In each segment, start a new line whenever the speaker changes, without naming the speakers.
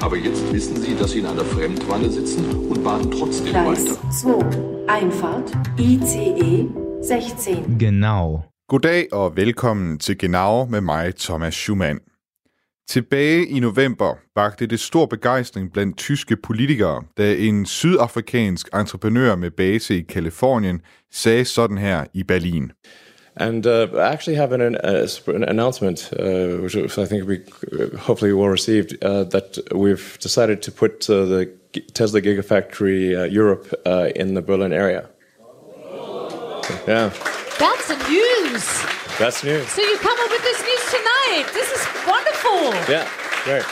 Aber jetzt wissen Sie, dass Sie in einer Fremdwanne sitzen und baden trotzdem
Gleis
weiter.
2. Einfahrt. ICE 16.
Genau.
Goddag og velkommen til Genau med mig, Thomas Schumann. Tilbage i november vagte det stor begejstring blandt tyske politikere, da en sydafrikansk entreprenør med base i Kalifornien sagde sådan her i Berlin.
And uh, I actually have an, uh, an announcement, uh, which I think will be uh, hopefully well received, uh, that we've decided to put uh, the Tesla Gigafactory uh, Europe uh, in the Berlin area. Yeah,
That's the news.
that's news.
So you come up with this news tonight. This is wonderful.
Yeah, great.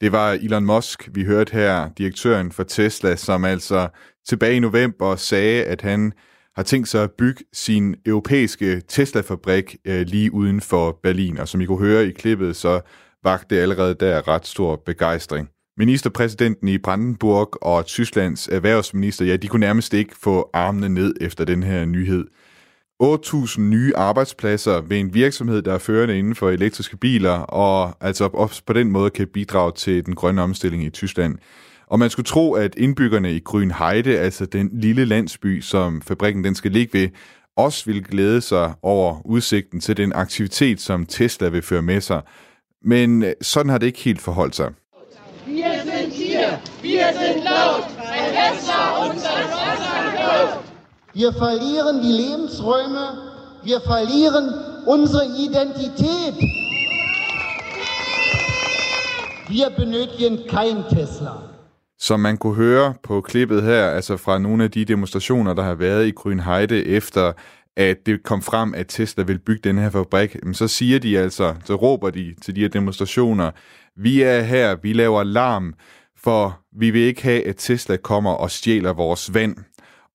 Det var Elon Musk, vi hørte her, direktøren for Tesla, som altså tilbage i november sagde, at han har tænkt sig at bygge sin europæiske Tesla-fabrik øh, lige uden for Berlin. Og som I kunne høre i klippet, så vagte det allerede der ret stor begejstring. Ministerpræsidenten i Brandenburg og Tysklands erhvervsminister, ja, de kunne nærmest ikke få armene ned efter den her nyhed. 8.000 nye arbejdspladser ved en virksomhed, der er førende inden for elektriske biler, og altså også på den måde kan bidrage til den grønne omstilling i Tyskland. Og man skulle tro, at indbyggerne i Grønheide, altså den lille landsby, som fabrikken den skal ligge ved, også ville glæde sig over udsigten til den aktivitet, som Tesla vil føre med sig. Men øh, sådan har det ikke helt forholdt sig.
Wir sind hier, wir sind laut, weil Tesla uns das Wasser klaut.
Wir verlieren die Lebensräume, wir verlieren unsere Identität. Wir benötigen kein Tesla.
Som man kunne høre på klippet her, altså fra nogle af de demonstrationer, der har været i Grønheide efter at det kom frem, at Tesla vil bygge den her fabrik, så siger de altså, så råber de til de her demonstrationer, vi er her, vi laver larm, for vi vil ikke have, at Tesla kommer og stjæler vores vand.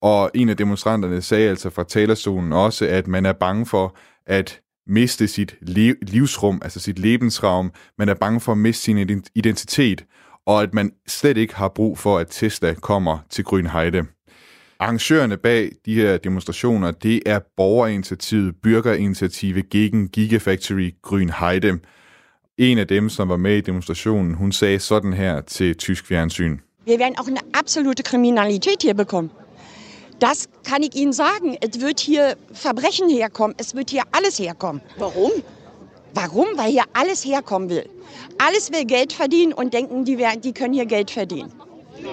Og en af demonstranterne sagde altså fra talerstolen også, at man er bange for at miste sit livsrum, altså sit lebensraum. Man er bange for at miste sin identitet, og at man slet ikke har brug for, at Tesla kommer til Grønheide. Arrangørerne bag de her demonstrationer, det er borgerinitiativet Bürgerinitiative gegen Gigafactory Grønheide. En af dem, som var med i demonstrationen, hun sagde sådan her til tysk fjernsyn.
Wir werden auch eine absolute Kriminalität hier bekommen. Das kann ich Ihnen sagen. Es wird hier Verbrechen herkommen. Es wird hier alles herkommen. Warum? Warum? Weil hier alles herkommen will. Alles will Geld verdienen und denken, die, werden, die können hier Geld verdienen.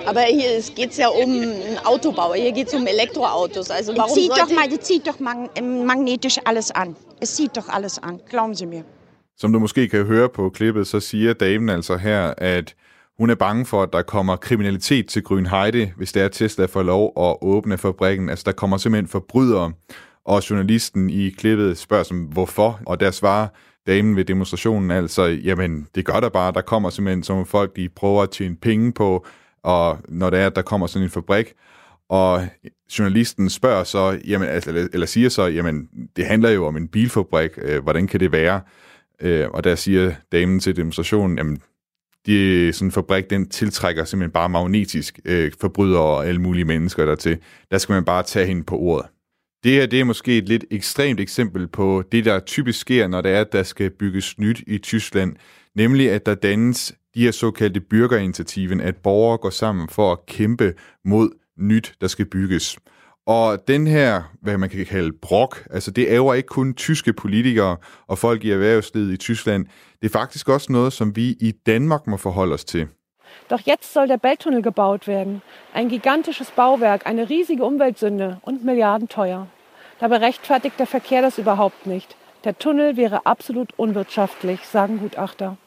Aber hier geht es ja um einen Autobauer, hier geht es um Elektroautos. Also warum
zieht doch, mal, das zieht doch mag magnetisch alles an. Es zieht doch alles an. Glauben Sie mir.
Som du måske kan høre på klippet, så siger damen altså her, at hun er bange for, at der kommer kriminalitet til Grønheide, hvis det er, Tesla får lov at åbne fabrikken. Altså, der kommer simpelthen forbrydere. Og journalisten i klippet spørger som, hvorfor? Og der svarer damen ved demonstrationen altså, jamen, det gør der bare. Der kommer simpelthen som folk, de prøver at tjene penge på, og når det er, at der kommer sådan en fabrik. Og journalisten spørger så, jamen, altså, eller, eller siger så, jamen, det handler jo om en bilfabrik. Øh, hvordan kan det være? Øh, og der siger damen til demonstrationen, jamen, de, sådan en fabrik, den tiltrækker simpelthen bare magnetisk øh, forbrydere og alle mulige mennesker dertil. Der skal man bare tage hende på ordet. Det her det er måske et lidt ekstremt eksempel på det, der typisk sker, når det er, at der skal bygges nyt i Tyskland. Nemlig, at der dannes de her såkaldte byrgerinitiativen, at borgere går sammen for at kæmpe mod nyt, der skal bygges. Og den her, hvad man kan kalde brok, altså det er ikke kun tyske politikere og folk i erhvervslivet i Tyskland. Det er faktisk også noget, som vi i Danmark må forholde os til.
Doch jetzt soll der Belttunnel gebaut werden. Ein gigantisches Bauwerk, eine riesige Umweltsünde und Milliarden teuer. Dabei rechtfertigt der Verkehr das überhaupt nicht. Der Tunnel wäre absolut unwirtschaftlich, sagen Gutachter.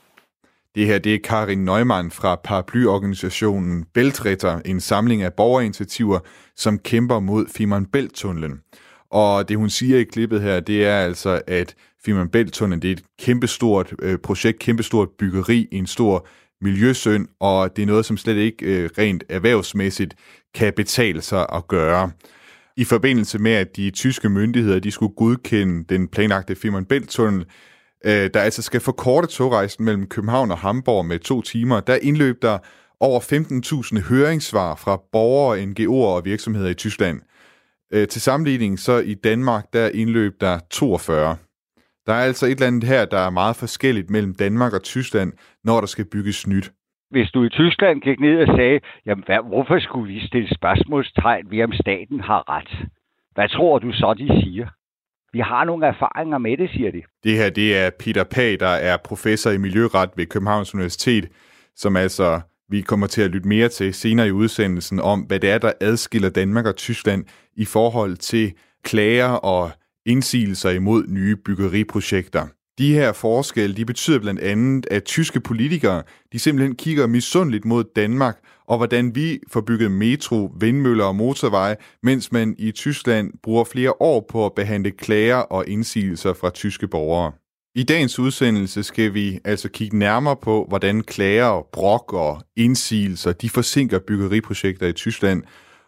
Det her det er Karin Neumann fra paraplyorganisationen Bæltritter, en samling af borgerinitiativer, som kæmper mod Femern Bælt-tunnelen. Og det hun siger i klippet her, det er altså, at Femern Bælt-tunnelen det er et kæmpestort øh, projekt, kæmpestort byggeri i en stor miljøsøn, og det er noget, som slet ikke øh, rent erhvervsmæssigt kan betale sig at gøre. I forbindelse med, at de tyske myndigheder de skulle godkende den planlagte Femern Bælt-tunnel, øh, der altså skal forkorte togrejsen mellem København og Hamburg med to timer, der indløb der over 15.000 høringssvar fra borgere, NGO'er og virksomheder i Tyskland. Øh, til sammenligning så i Danmark, der indløb der 42. Der er altså et eller andet her, der er meget forskelligt mellem Danmark og Tyskland, når der skal bygges nyt.
Hvis du i Tyskland gik ned og sagde, jamen hvad, hvorfor skulle vi stille spørgsmålstegn ved, om staten har ret? Hvad tror du så, de siger? Vi har nogle erfaringer med det, siger de.
Det her, det er Peter Pag, der er professor i miljøret ved Københavns Universitet, som altså vi kommer til at lytte mere til senere i udsendelsen om, hvad det er, der adskiller Danmark og Tyskland i forhold til klager og indsigelser imod nye byggeriprojekter. De her forskelle, de betyder blandt andet, at tyske politikere, de simpelthen kigger misundeligt mod Danmark, og hvordan vi får bygget metro, vindmøller og motorveje, mens man i Tyskland bruger flere år på at behandle klager og indsigelser fra tyske borgere. I dagens udsendelse skal vi altså kigge nærmere på, hvordan klager, brok og indsigelser, de forsinker byggeriprojekter i Tyskland,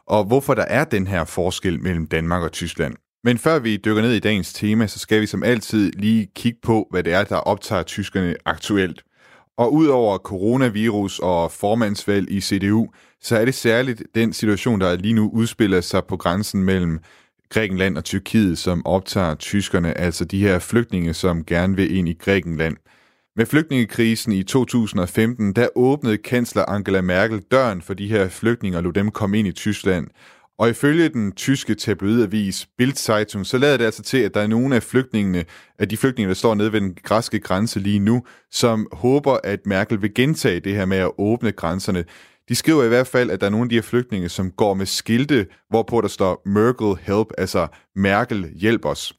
og hvorfor der er den her forskel mellem Danmark og Tyskland. Men før vi dykker ned i dagens tema, så skal vi som altid lige kigge på, hvad det er, der optager tyskerne aktuelt. Og udover coronavirus og formandsvalg i CDU, så er det særligt den situation, der lige nu udspiller sig på grænsen mellem Grækenland og Tyrkiet, som optager tyskerne, altså de her flygtninge, som gerne vil ind i Grækenland. Med flygtningekrisen i 2015, der åbnede kansler Angela Merkel døren for de her flygtninge og lod dem komme ind i Tyskland. Og ifølge den tyske tabloidavis Bild-Zeitung, så lader det altså til, at der er nogle af flygtningene, af de flygtninge, der står nede ved den græske grænse lige nu, som håber, at Merkel vil gentage det her med at åbne grænserne. De skriver i hvert fald, at der er nogle af de her flygtninge, som går med skilte, hvorpå der står Merkel help, altså Merkel hjælp os.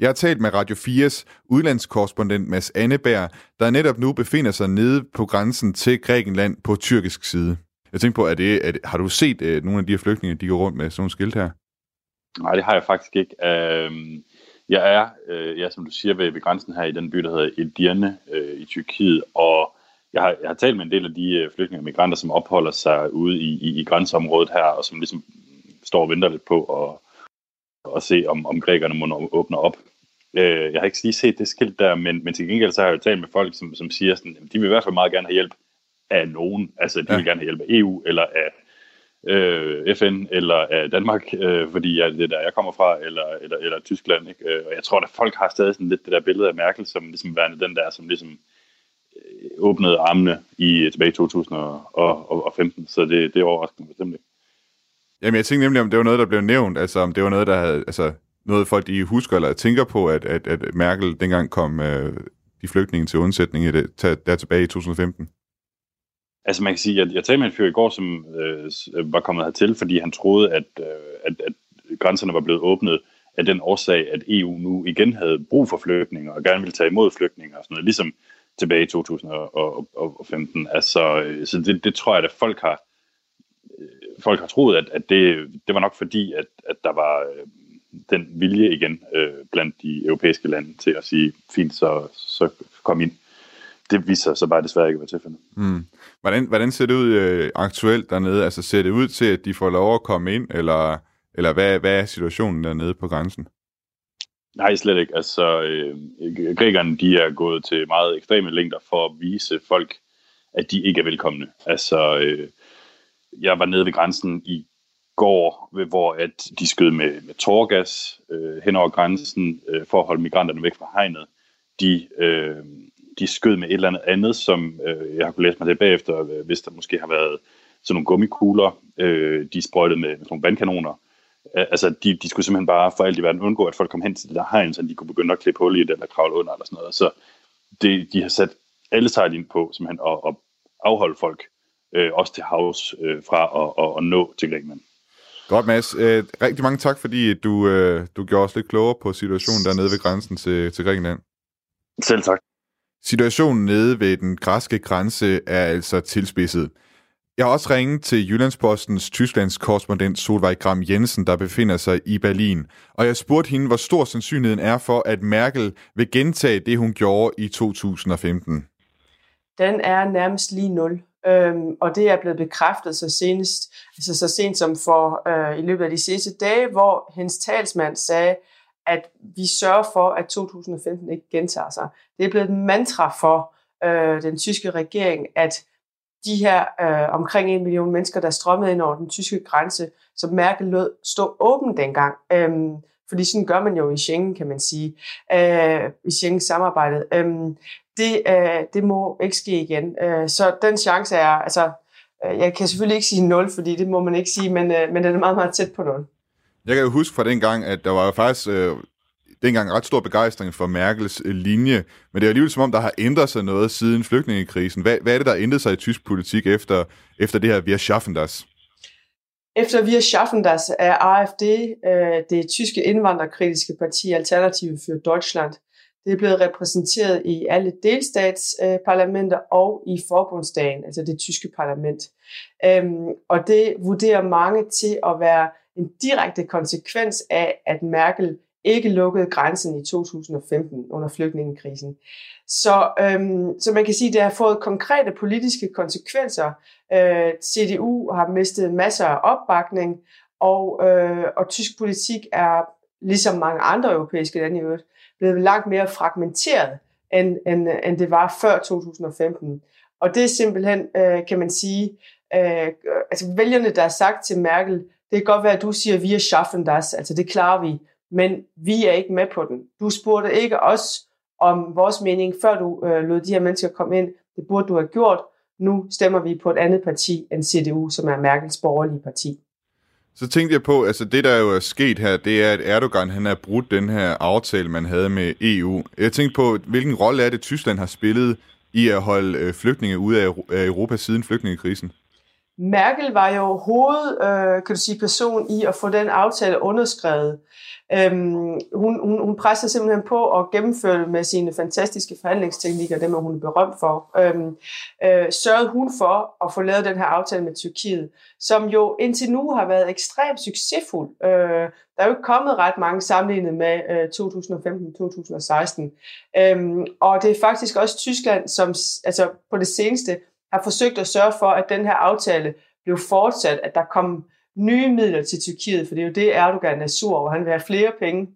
Jeg har talt med Radio 4's udlandskorrespondent Mads Anneberg, der netop nu befinder sig nede på grænsen til Grækenland på tyrkisk side. Jeg tænker på, er det, er det, har du set øh, nogle af de her flygtninge, de går rundt med sådan nogle skilt her?
Nej, det har jeg faktisk ikke. Øh, jeg er, øh, ja, som du siger, ved, ved grænsen her i den by, der hedder Edirne øh, i Tyrkiet, og jeg har, jeg har talt med en del af de øh, flygtninge og migranter, som opholder sig ude i, i, i grænseområdet her, og som ligesom står og venter lidt på at, at se, om, om grækerne må åbne op. Øh, jeg har ikke lige set det skilt der, men, men til gengæld så har jeg jo talt med folk, som, som siger, sådan, at de vil i hvert fald meget gerne have hjælp af nogen. Altså, de ja. vil gerne have hjælp af EU, eller af øh, FN, eller af Danmark, øh, fordi ja, det er der, jeg kommer fra, eller, eller, eller Tyskland. Ikke? Øh, og jeg tror, at folk har stadig sådan lidt det der billede af Merkel, som ligesom værende den der, som ligesom øh, åbnede armene i tilbage i 2015, så det, det overrasker mig bestemt ikke.
Jamen, jeg tænkte nemlig, om det var noget, der blev nævnt, altså om det var noget, der havde, altså noget folk de husker eller tænker på, at, at, at Merkel dengang kom øh, de flygtninge til undsætning i det, der tilbage i 2015.
Altså man kan sige, at jeg talte med en fyr i går, som øh, øh, var kommet hertil, fordi han troede, at, øh, at, at grænserne var blevet åbnet af den årsag, at EU nu igen havde brug for flygtninge og gerne ville tage imod flygtninge og sådan noget, ligesom tilbage i 2015. Altså, øh, så det, det tror jeg, at folk har, øh, folk har troet, at, at det, det var nok fordi, at, at der var den vilje igen øh, blandt de europæiske lande til at sige, fint, så, så kom ind det viser sig bare desværre ikke at være tilfældet.
Mm. Hvordan, hvordan ser det ud øh, aktuelt dernede? Altså ser det ud til, at de får lov at komme ind, eller, eller hvad, hvad er situationen dernede på grænsen?
Nej, slet ikke. Altså, øh, grækerne de er gået til meget ekstreme længder for at vise folk, at de ikke er velkomne. Altså, øh, jeg var nede ved grænsen i går, hvor at de skød med, med tårgas øh, hen over grænsen øh, for at holde migranterne væk fra hegnet. De øh, de skød med et eller andet andet, som øh, jeg har kunnet læse mig til bagefter, øh, hvis der måske har været sådan nogle gummikugler, øh, de sprøjtede med, med nogle vandkanoner. Altså, de, de skulle simpelthen bare for alt i verden undgå, at folk kom hen til det der hegn, så de kunne begynde at klippe hul i det, eller kravle under, eller sådan noget. Så det, de har sat alle sejl ind på, simpelthen at, at afholde folk, øh, også til havs, øh, fra at, at, at nå til Grækenland.
Godt, Mads. Øh, rigtig mange tak, fordi du, øh, du gjorde os lidt klogere på situationen dernede ved grænsen til, til Grækenland.
Selv tak.
Situationen nede ved den græske grænse er altså tilspidset. Jeg har også ringet til Jyllandspostens Tysklands korrespondent Solvej Gram Jensen, der befinder sig i Berlin. Og jeg spurgte hende, hvor stor sandsynligheden er for, at Merkel vil gentage det, hun gjorde i 2015.
den er nærmest lige nul. Øhm, og det er blevet bekræftet så senest, altså så sent som for øh, i løbet af de sidste dage, hvor hendes talsmand sagde, at vi sørger for, at 2015 ikke gentager sig. Det er blevet et mantra for øh, den tyske regering, at de her øh, omkring en million mennesker, der strømmede ind over den tyske grænse, som Merkel lød stå åben dengang. Øhm, fordi sådan gør man jo i Schengen, kan man sige, øh, i Schengen-samarbejdet. Øhm, det, øh, det må ikke ske igen. Øh, så den chance er, altså, øh, jeg kan selvfølgelig ikke sige 0, fordi det må man ikke sige, men, øh, men den er meget, meget tæt på 0.
Jeg kan jo huske fra den gang, at der var jo faktisk øh, dengang ret stor begejstring for Merkels øh, linje, men det er alligevel som om, der har ændret sig noget siden flygtningekrisen. Hvad, hvad er det, der har ændret sig i tysk politik efter, efter det her Wir schaffen das?
Efter Wir schaffen das er AfD, øh, det tyske indvandrerkritiske parti Alternative für Deutschland, det er blevet repræsenteret i alle delstatsparlamenter øh, og i forbundsdagen, altså det tyske parlament. Øhm, og det vurderer mange til at være en direkte konsekvens af, at Merkel ikke lukkede grænsen i 2015 under flygtningekrisen. Så, øhm, så man kan sige, at det har fået konkrete politiske konsekvenser. Øh, CDU har mistet masser af opbakning, og, øh, og tysk politik er, ligesom mange andre europæiske lande i øvrigt, blevet langt mere fragmenteret, end, end, end det var før 2015. Og det er simpelthen, øh, kan man sige, øh, altså vælgerne, der har sagt til Merkel, det kan godt være, at du siger, vi er schaffen das, altså det klarer vi, men vi er ikke med på den. Du spurgte ikke os om vores mening, før du øh, lod de her mennesker komme ind. Det burde du have gjort. Nu stemmer vi på et andet parti end CDU, som er Merkels borgerlige parti.
Så tænkte jeg på, altså det der jo er sket her, det er, at Erdogan han har brudt den her aftale, man havde med EU. Jeg tænkte på, hvilken rolle er det, Tyskland har spillet i at holde øh, flygtninge ud af Europa siden flygtningekrisen?
Merkel var jo hoved, øh, kan du sige, person i at få den aftale underskrevet. Øhm, hun, hun, hun pressede simpelthen på at gennemføre med sine fantastiske forhandlingsteknikker, dem er hun berømt for. Øhm, øh, sørgede hun for at få lavet den her aftale med Tyrkiet, som jo indtil nu har været ekstremt succesfuld. Øh, der er jo ikke kommet ret mange sammenlignet med øh, 2015-2016. Øhm, og det er faktisk også Tyskland, som altså på det seneste har forsøgt at sørge for, at den her aftale blev fortsat, at der kom nye midler til Tyrkiet, for det er jo det, Erdogan er sur over. Han vil have flere penge,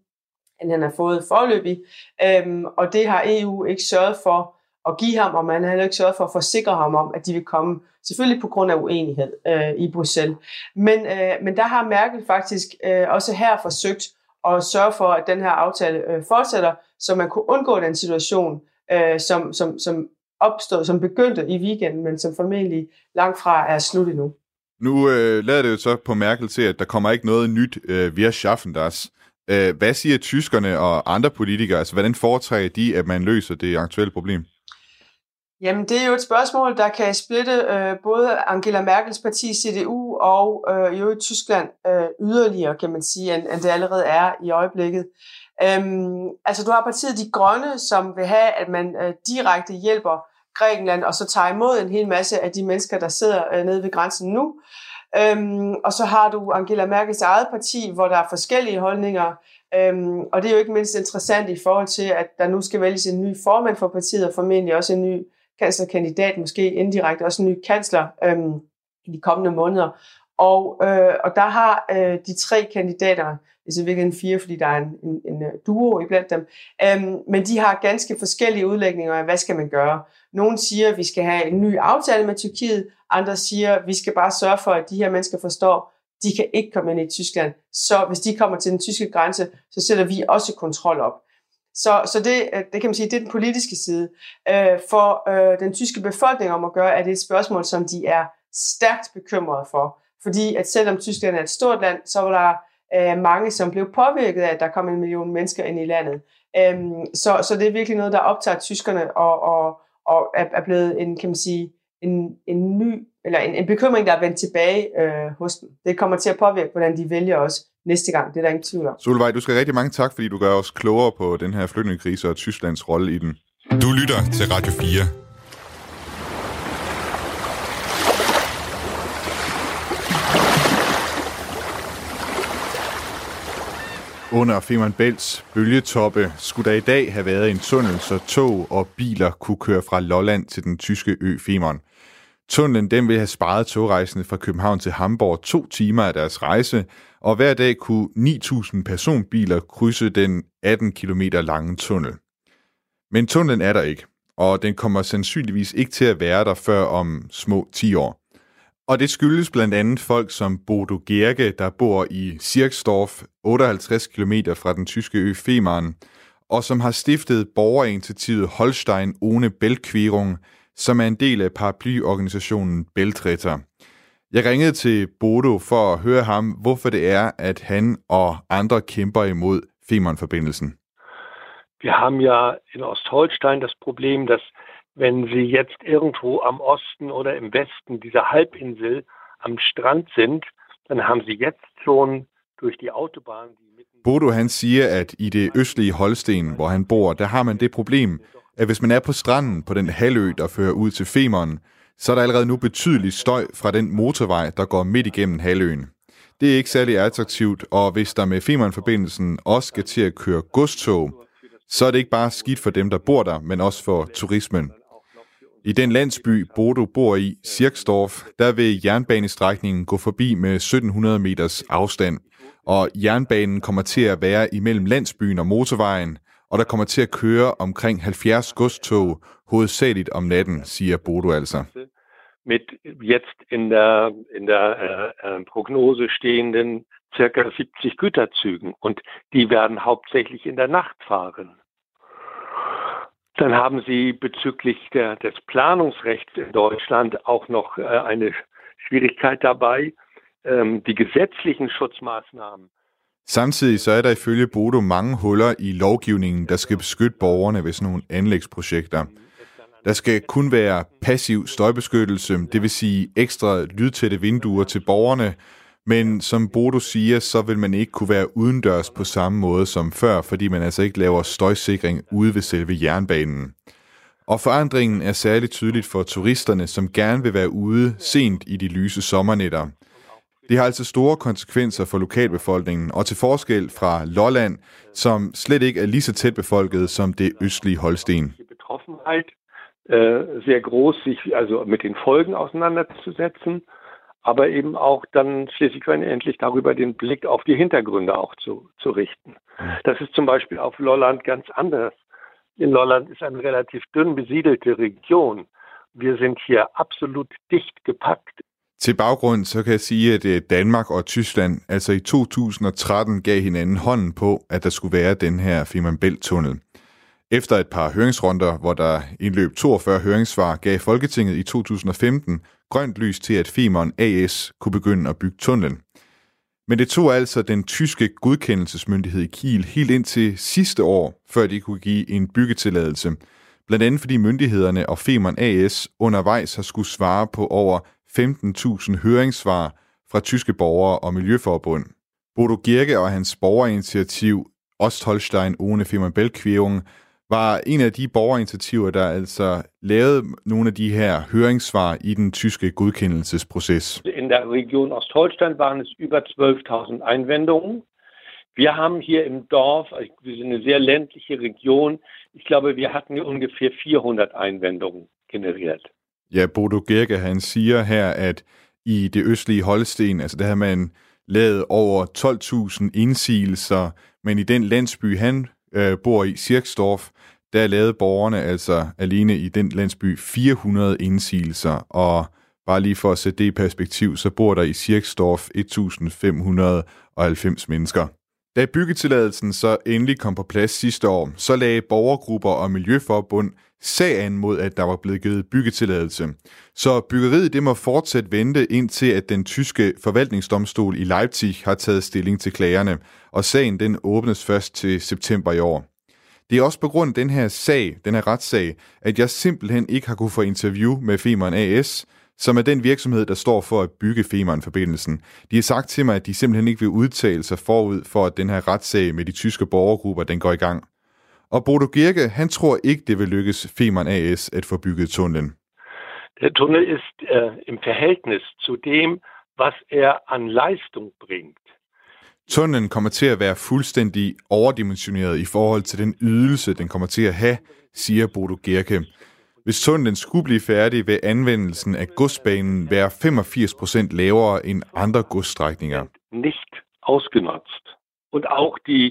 end han har fået forløbig. Øhm, og det har EU ikke sørget for at give ham, og man har heller ikke sørget for at forsikre ham om, at de vil komme, selvfølgelig på grund af uenighed øh, i Bruxelles. Men, øh, men der har Merkel faktisk øh, også her forsøgt at sørge for, at den her aftale øh, fortsætter, så man kunne undgå den situation, øh, som, som, som opstod, som begyndte i weekenden, men som formentlig langt fra er slut endnu.
Nu øh, lader det jo så på Merkel til, at der kommer ikke noget nyt øh, via schaffen das. Øh, hvad siger tyskerne og andre politikere? Altså, hvordan foretrækker de, at man løser det aktuelle problem?
Jamen, det er jo et spørgsmål, der kan splitte øh, både Angela Merkels parti, CDU, og øh, jo i Tyskland øh, yderligere, kan man sige, end, end det allerede er i øjeblikket. Øhm, altså, du har partiet De Grønne, som vil have, at man øh, direkte hjælper Grækenland, og så tager imod en hel masse af de mennesker, der sidder øh, nede ved grænsen nu. Øhm, og så har du Angela Merkels eget parti, hvor der er forskellige holdninger. Øhm, og det er jo ikke mindst interessant i forhold til, at der nu skal vælges en ny formand for partiet, og formentlig også en ny kanslerkandidat, måske indirekte også en ny kansler øhm, i de kommende måneder. Og, øh, og der har øh, de tre kandidater, altså virkelig fire, fordi der er en, en, en øh, duo iblandt dem, øhm, men de har ganske forskellige udlægninger af, hvad skal man gøre. Nogle siger, at vi skal have en ny aftale med Tyrkiet, andre siger, at vi skal bare sørge for, at de her mennesker forstår, de kan ikke komme ind i Tyskland. Så hvis de kommer til den tyske grænse, så sætter vi også kontrol op. Så, så det, øh, det kan man sige, det er den politiske side. Øh, for øh, den tyske befolkning om at gøre, er det et spørgsmål, som de er stærkt bekymrede for. Fordi at selvom Tyskland er et stort land, så var der øh, mange, som blev påvirket af, at der kom en million mennesker ind i landet. Øhm, så, så det er virkelig noget, der optager tyskerne og, og, og er, er blevet en, kan man sige, en, en ny, eller en, en bekymring, der er vendt tilbage øh, hos dem. Det kommer til at påvirke, hvordan de vælger os næste gang. Det er der ingen tvivl om.
Solvej, du skal rigtig mange tak, fordi du gør os klogere på den her flygtningekrise og Tysklands rolle i den. Du lytter til Radio 4. Under Femern Bælts bølgetoppe skulle der i dag have været en tunnel, så tog og biler kunne køre fra Lolland til den tyske ø Femern. Tunnelen den vil have sparet togrejsende fra København til Hamburg to timer af deres rejse, og hver dag kunne 9.000 personbiler krydse den 18 km lange tunnel. Men tunnelen er der ikke, og den kommer sandsynligvis ikke til at være der før om små 10 år. Og det skyldes blandt andet folk som Bodo Gerke, der bor i Sirksdorf, 58 km fra den tyske ø Femern, og som har stiftet borgerinitiativet Holstein ohne Beltquerung, som er en del af paraplyorganisationen Beltretter. Jeg ringede til Bodo for at høre ham, hvorfor det er, at han og andre kæmper imod Femern-forbindelsen.
Wir haben ja in Ostholstein das Problem, dass wenn Sie jetzt irgendwo am Osten oder im Westen dieser Halbinsel am Strand sind, dann haben Sie jetzt schon durch die Autobahn...
Bodo han siger, at i det østlige Holsten, hvor han bor, der har man det problem, at hvis man er på stranden på den halvø, der fører ud til Femern, så er der allerede nu betydelig støj fra den motorvej, der går midt igennem halvøen. Det er ikke særlig attraktivt, og hvis der med Femern-forbindelsen også skal til at køre godstog, så er det ikke bare skidt for dem, der bor der, men også for turismen. I den landsby, Bodo bor i, Sirksdorf, der vil jernbanestrækningen gå forbi med 1700 meters afstand, og jernbanen kommer til at være imellem landsbyen og motorvejen, og der kommer til at køre omkring 70 godstog, hovedsageligt om natten, siger Bodo altså.
Mit jetzt in der, in der äh, äh Prognose stehenden circa 70 Güterzügen und die werden hauptsächlich in der Nacht fahren. Dann haben Sie bezüglich der, des Planungsrechts in Deutschland auch noch äh, eine Schwierigkeit dabei. Ähm, die gesetzlichen Schutzmaßnahmen.
Samtidig så er der ifølge Bodo mange huller i lovgivningen, der skal beskytte borgerne ved sådan nogle anlægsprojekter. Der skal kun være passiv støjbeskyttelse, det vil sige ekstra lydtætte vinduer til borgerne, men som Bodo siger, så vil man ikke kunne være udendørs på samme måde som før, fordi man altså ikke laver støjsikring ude ved selve jernbanen. Og forandringen er særligt tydeligt for turisterne, som gerne vil være ude sent i de lyse sommernætter. Det har altså store konsekvenser for lokalbefolkningen, og til forskel fra Lolland, som slet ikke er lige så tæt befolket som det østlige Holsten.
Betroffenheit äh, sehr groß, sich also mit den Folgen auseinanderzusetzen aber eben auch dann schließlich endlich darüber den Blick auf die Hintergründe auch zu, zu richten. Das ist zum Beispiel auf Lolland ganz anders. In Lolland ist eine relativ dünn besiedelte Region. Wir sind hier absolut dicht gepackt.
Til baggrund så kan jeg sige, at øh, Danmark og Tyskland altså i 2013 gav hinanden hånden på, at der skulle være den her Femern Bælt-tunnel. Efter et par høringsrunder, hvor der indløb 42 høringssvar, gav Folketinget i 2015 grønt lys til, at Femern AS kunne begynde at bygge tunnelen. Men det tog altså den tyske godkendelsesmyndighed i Kiel helt ind til sidste år, før de kunne give en byggetilladelse. Blandt andet fordi myndighederne og Femern AS undervejs har skulle svare på over 15.000 høringssvar fra tyske borgere og miljøforbund. Bodo Girke og hans borgerinitiativ Ostholstein ohne Femern Beltquerung var en af de borgerinitiativer, der altså lavede nogle af de her høringssvar i den tyske godkendelsesproces.
In der Region Ostholstein waren es über 12.000 Einwendungen. Wir haben hier im Dorf, wir sind eine sehr ländliche Region, ich glaube, wir hatten ungefähr 400 Einwendungen generiert.
Ja, Bodo Gerke, han siger her, at i det østlige Holsten, altså der har man lavet over 12.000 indsigelser, men i den landsby, han øh, bor i, Sirksdorf, der lavede borgerne altså alene i den landsby 400 indsigelser, og bare lige for at sætte det i perspektiv, så bor der i Sirksdorf 1590 mennesker. Da byggetilladelsen så endelig kom på plads sidste år, så lagde borgergrupper og miljøforbund sagen mod, at der var blevet givet byggetilladelse. Så byggeriet det må fortsat vente indtil, at den tyske forvaltningsdomstol i Leipzig har taget stilling til klagerne, og sagen den åbnes først til september i år. Det er også på grund af den her sag, den her retssag, at jeg simpelthen ikke har kunne få interview med Femern AS, som er den virksomhed, der står for at bygge Femern-forbindelsen. De har sagt til mig, at de simpelthen ikke vil udtale sig forud for, at den her retssag med de tyske borgergrupper, den går i gang. Og Bodo Gerke, han tror ikke, det vil lykkes Femern AS at få bygget tunnelen.
Der Tunnel ist äh, im Verhältnis zu dem, was er an Leistung bringt,
Tunnelen kommer til at være fuldstændig overdimensioneret i forhold til den ydelse, den kommer til at have, siger Bodo Gerke. Hvis tunnelen skulle blive færdig, vil anvendelsen af godsbanen være 85 procent lavere end andre godsstrækninger.
Nicht ausgenutzt. Und auch die,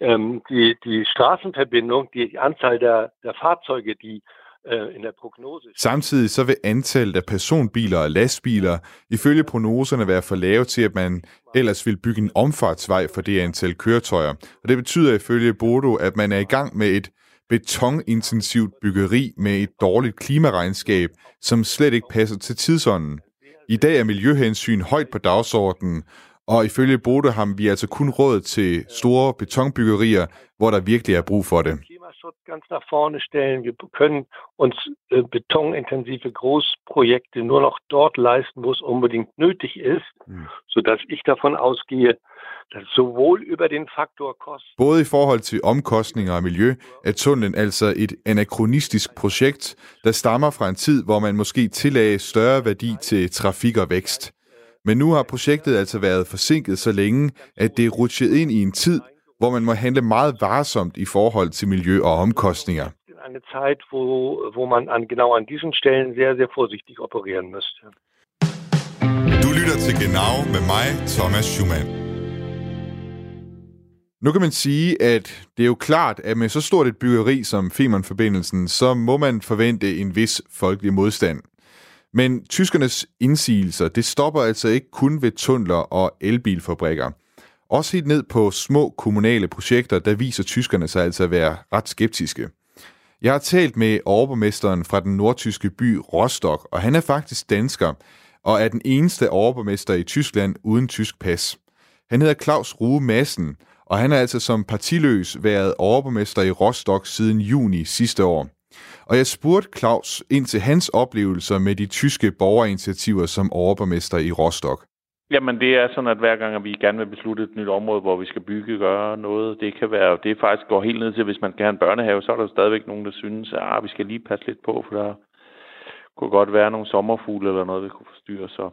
ähm, die, die Straßenverbindung, die Anzahl der, der Fahrzeuge, die in der øh, prognose.
Samtidig så vil antallet af personbiler og lastbiler ifølge prognoserne være for lave til, at man ellers vil bygge en omfartsvej for det antal køretøjer. Og det betyder ifølge Bodo, at man er i gang med et betonintensivt byggeri med et dårligt klimaregnskab, som slet ikke passer til tidsånden. I dag er miljøhensyn højt på dagsordenen, og ifølge Bodo har vi altså kun råd til store betonbyggerier, hvor der virkelig er brug for det.
Klimaschutz ganz nach vorne stellen. Wir können uns äh, betonintensive Großprojekte nur noch dort leisten, wo es unbedingt nötig ist, mm. sodass ich davon ausgehe, dass sowohl über den Faktor Kost...
Både i forhold til omkostninger og miljø er tunnelen altså et anachronistisk projekt, der stammer fra en tid, hvor man måske tillagde større værdi til trafik og vækst. Men nu har projektet altså været forsinket så længe, at det er rutsjet ind i en tid, hvor man må handle meget varsomt i forhold til miljø og omkostninger.
Eine Zeit, wo, wo man an, genau an diesen Stellen sehr, sehr vorsichtig operieren müsste.
Du lytter til Genau med mig, Thomas Schumann. Nu kan man sige, at det er jo klart, at med så stort et byggeri som Femern-forbindelsen, så må man forvente en vis folkelig modstand. Men tyskernes indsigelser, det stopper altså ikke kun ved tunneler og elbilfabrikker. Også helt ned på små kommunale projekter, der viser tyskerne sig altså at være ret skeptiske. Jeg har talt med overborgmesteren fra den nordtyske by Rostock, og han er faktisk dansker, og er den eneste overborgmester i Tyskland uden tysk pas. Han hedder Claus Rue Madsen, og han har altså som partiløs været overborgmester i Rostock siden juni sidste år. Og jeg spurgte Claus ind til hans oplevelser med de tyske borgerinitiativer som overborgmester i Rostock.
Jamen, det er sådan, at hver gang at vi gerne vil beslutte et nyt område, hvor vi skal bygge, gøre noget, det kan være, det faktisk går helt ned til, hvis man skal have en børnehave, så er der stadigvæk nogen, der synes, at ah, vi skal lige passe lidt på, for der kunne godt være nogle sommerfugle eller noget, vi kunne forstyrre. Så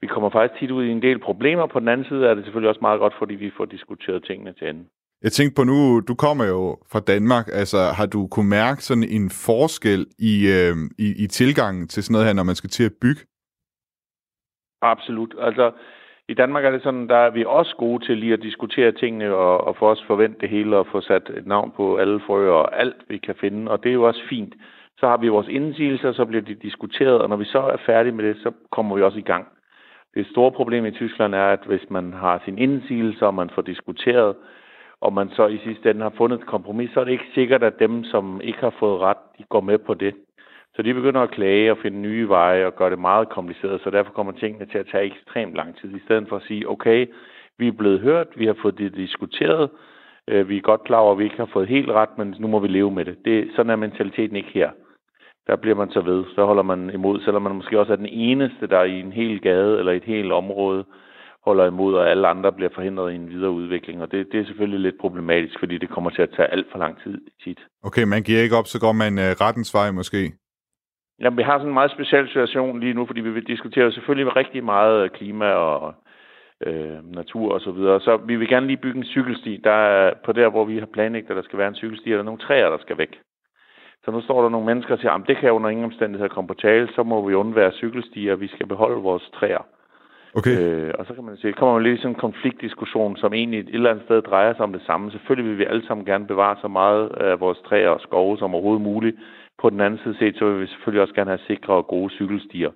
vi kommer faktisk tit ud i en del problemer. På den anden side er det selvfølgelig også meget godt, fordi vi får diskuteret tingene til ende.
Jeg tænkte på nu, du kommer jo fra Danmark, altså har du kunne mærke sådan en forskel i, øh, i, i tilgangen til sådan noget her, når man skal til at bygge?
Absolut. Altså, i Danmark er det sådan, der er vi også gode til lige at diskutere tingene og, og få os forvente det hele og få sat et navn på alle frøer og alt, vi kan finde. Og det er jo også fint. Så har vi vores indsigelser, så bliver de diskuteret, og når vi så er færdige med det, så kommer vi også i gang. Det store problem i Tyskland er, at hvis man har sin indsigelse, og man får diskuteret, og man så i sidste ende har fundet et kompromis, så er det ikke sikkert, at dem, som ikke har fået ret, de går med på det. Så de begynder at klage og finde nye veje og gøre det meget kompliceret, så derfor kommer tingene til at tage ekstremt lang tid, i stedet for at sige, okay, vi er blevet hørt, vi har fået det diskuteret, øh, vi er godt klar over, at vi ikke har fået helt ret, men nu må vi leve med det. det sådan er mentaliteten ikke her. Der bliver man så ved, så holder man imod, selvom man måske også er den eneste, der i en hel gade eller et helt område holder imod, og alle andre bliver forhindret i en videre udvikling. Og det, det er selvfølgelig lidt problematisk, fordi det kommer til at tage alt for lang tid tit.
Okay, man giver ikke op, så går man uh, rettens vej måske?
Jamen, vi har sådan en meget speciel situation lige nu, fordi vi vil diskutere selvfølgelig rigtig meget klima og øh, natur og så videre. Så vi vil gerne lige bygge en cykelsti. Der er på der, hvor vi har planlagt, at der skal være en cykelsti, er der nogle træer, der skal væk. Så nu står der nogle mennesker og siger, at det kan under ingen omstændighed komme på tale, så må vi undvære cykelstier, vi skal beholde vores træer.
Okay.
Øh, og så kan man sige, kommer man lidt i sådan en konfliktdiskussion, som egentlig et eller andet sted drejer sig om det samme. Selvfølgelig vil vi alle sammen gerne bevare så meget af vores træer og skove som overhovedet muligt, på den anden side set, så vil vi selvfølgelig også gerne have sikre og gode cykelstier.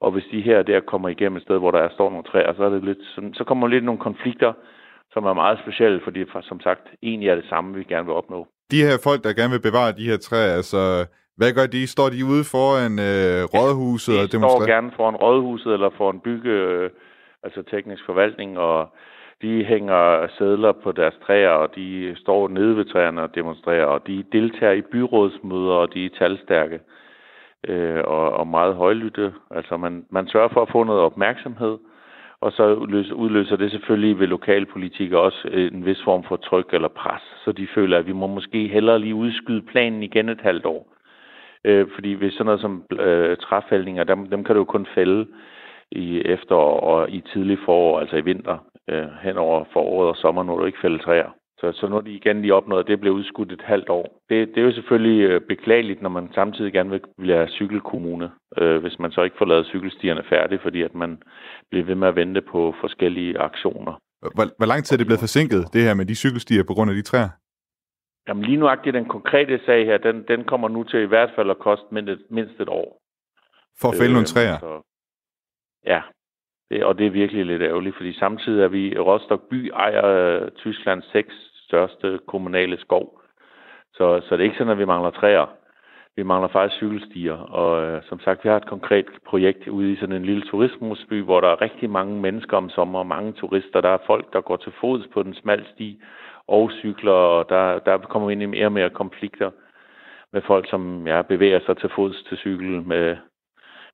Og hvis de her der kommer igennem et sted, hvor der er, står nogle træer, så, er det lidt, sådan, så kommer lidt nogle konflikter, som er meget specielle, fordi som sagt, egentlig er det samme, vi gerne vil opnå.
De her folk, der gerne vil bevare de her træer, altså, hvad gør de? Står de ude foran øh, rådhuset
ja, de
og demonstrerer?
De står gerne foran rådhuset eller foran bygge, øh, altså teknisk forvaltning, og de hænger sædler på deres træer, og de står nede ved træerne og demonstrerer, og de deltager i byrådsmøder, og de er talstærke øh, og, og meget højlytte. Altså man, man sørger for at få noget opmærksomhed, og så udløser, det selvfølgelig ved lokalpolitikere også en vis form for tryk eller pres, så de føler, at vi må måske hellere lige udskyde planen igen et halvt år. Øh, fordi hvis sådan noget som øh, træfældninger, dem, dem kan du jo kun fælde i efterår og i tidlig forår, altså i vinter. øh, hen over foråret og sommer, når du ikke fælder træer. Så, så når de igen lige opnåede, at det blev udskudt et halvt år. Det, det er jo selvfølgelig øh, beklageligt, når man samtidig gerne vil blive cykelkommune, øh, hvis man så ikke får lavet cykelstierne færdige, fordi at man bliver ved med at vente på forskellige aktioner.
Hvor, hvor lang tid er det blevet forsinket, det her med de cykelstier på grund af de træer?
Jamen lige nuagtigt den konkrete sag her, den, den kommer nu til i hvert fald at koste mindst, mindst et år.
For at fælde øh, nogle træer? Så,
ja, det, og det er virkelig lidt ærgerligt, fordi samtidig er vi, Rostock by ejer uh, Tysklands seks største kommunale skov. Så, så det er ikke sådan, at vi mangler træer. Vi mangler faktisk cykelstier, og uh, som sagt, vi har et konkret projekt ude i sådan en lille turismusby, hvor der er rigtig mange mennesker om sommer, mange turister. Der er folk, der går til fods på den smal sti og cykler, og der, der kommer vi ind i mere og mere konflikter med folk, som ja, bevæger sig til fods til cykel med,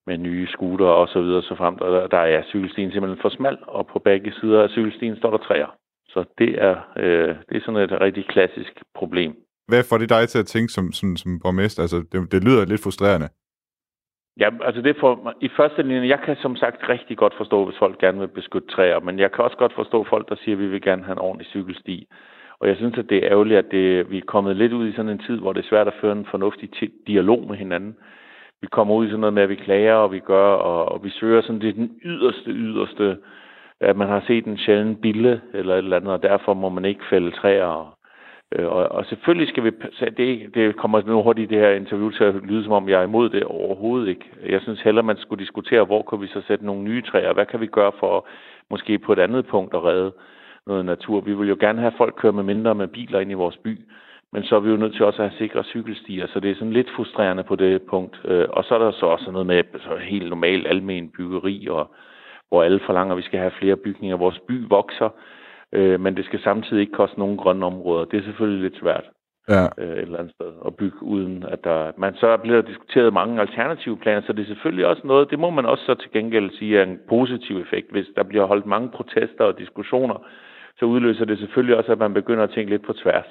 med nye scooter og så videre så frem. Og der er cykelstien simpelthen for smal, og på begge sider af cykelstien står der træer. Så det er, øh, det er sådan et rigtig klassisk problem.
Hvad får det dig til at tænke som, som, som borgmester? Altså, det, det lyder lidt frustrerende.
Ja, altså det får, i første linje, jeg kan som sagt rigtig godt forstå, hvis folk gerne vil beskytte træer, men jeg kan også godt forstå folk, der siger, at vi vil gerne have en ordentlig cykelsti. Og jeg synes, at det er ærgerligt, at det, vi er kommet lidt ud i sådan en tid, hvor det er svært at føre en fornuftig dialog med hinanden vi kommer ud i sådan noget med, at vi klager, og vi gør, og, og vi søger sådan, det er den yderste, yderste, at man har set en sjælden bille, eller et eller andet, og derfor må man ikke fælde træer. Og, øh, og, og selvfølgelig skal vi, det, det kommer nu hurtigt i det her interview til at lyde, som om jeg er imod det overhovedet ikke. Jeg synes hellere, man skulle diskutere, hvor kan vi så sætte nogle nye træer, hvad kan vi gøre for måske på et andet punkt at redde noget natur. Vi vil jo gerne have folk køre med mindre med biler ind i vores by. Men så er vi jo nødt til også at have sikre cykelstier, så det er sådan lidt frustrerende på det punkt. Øh, og så er der så også noget med så helt normalt almen byggeri, og, hvor alle forlanger, at vi skal have flere bygninger. Vores by vokser, øh, men det skal samtidig ikke koste nogen grønne områder. Det er selvfølgelig lidt svært
ja.
øh, et eller andet sted at bygge uden, at der... Man så bliver der diskuteret mange alternative planer, så det er selvfølgelig også noget, det må man også så til gengæld sige er en positiv effekt. Hvis der bliver holdt mange protester og diskussioner, så udløser det selvfølgelig også, at man begynder at tænke lidt på tværs.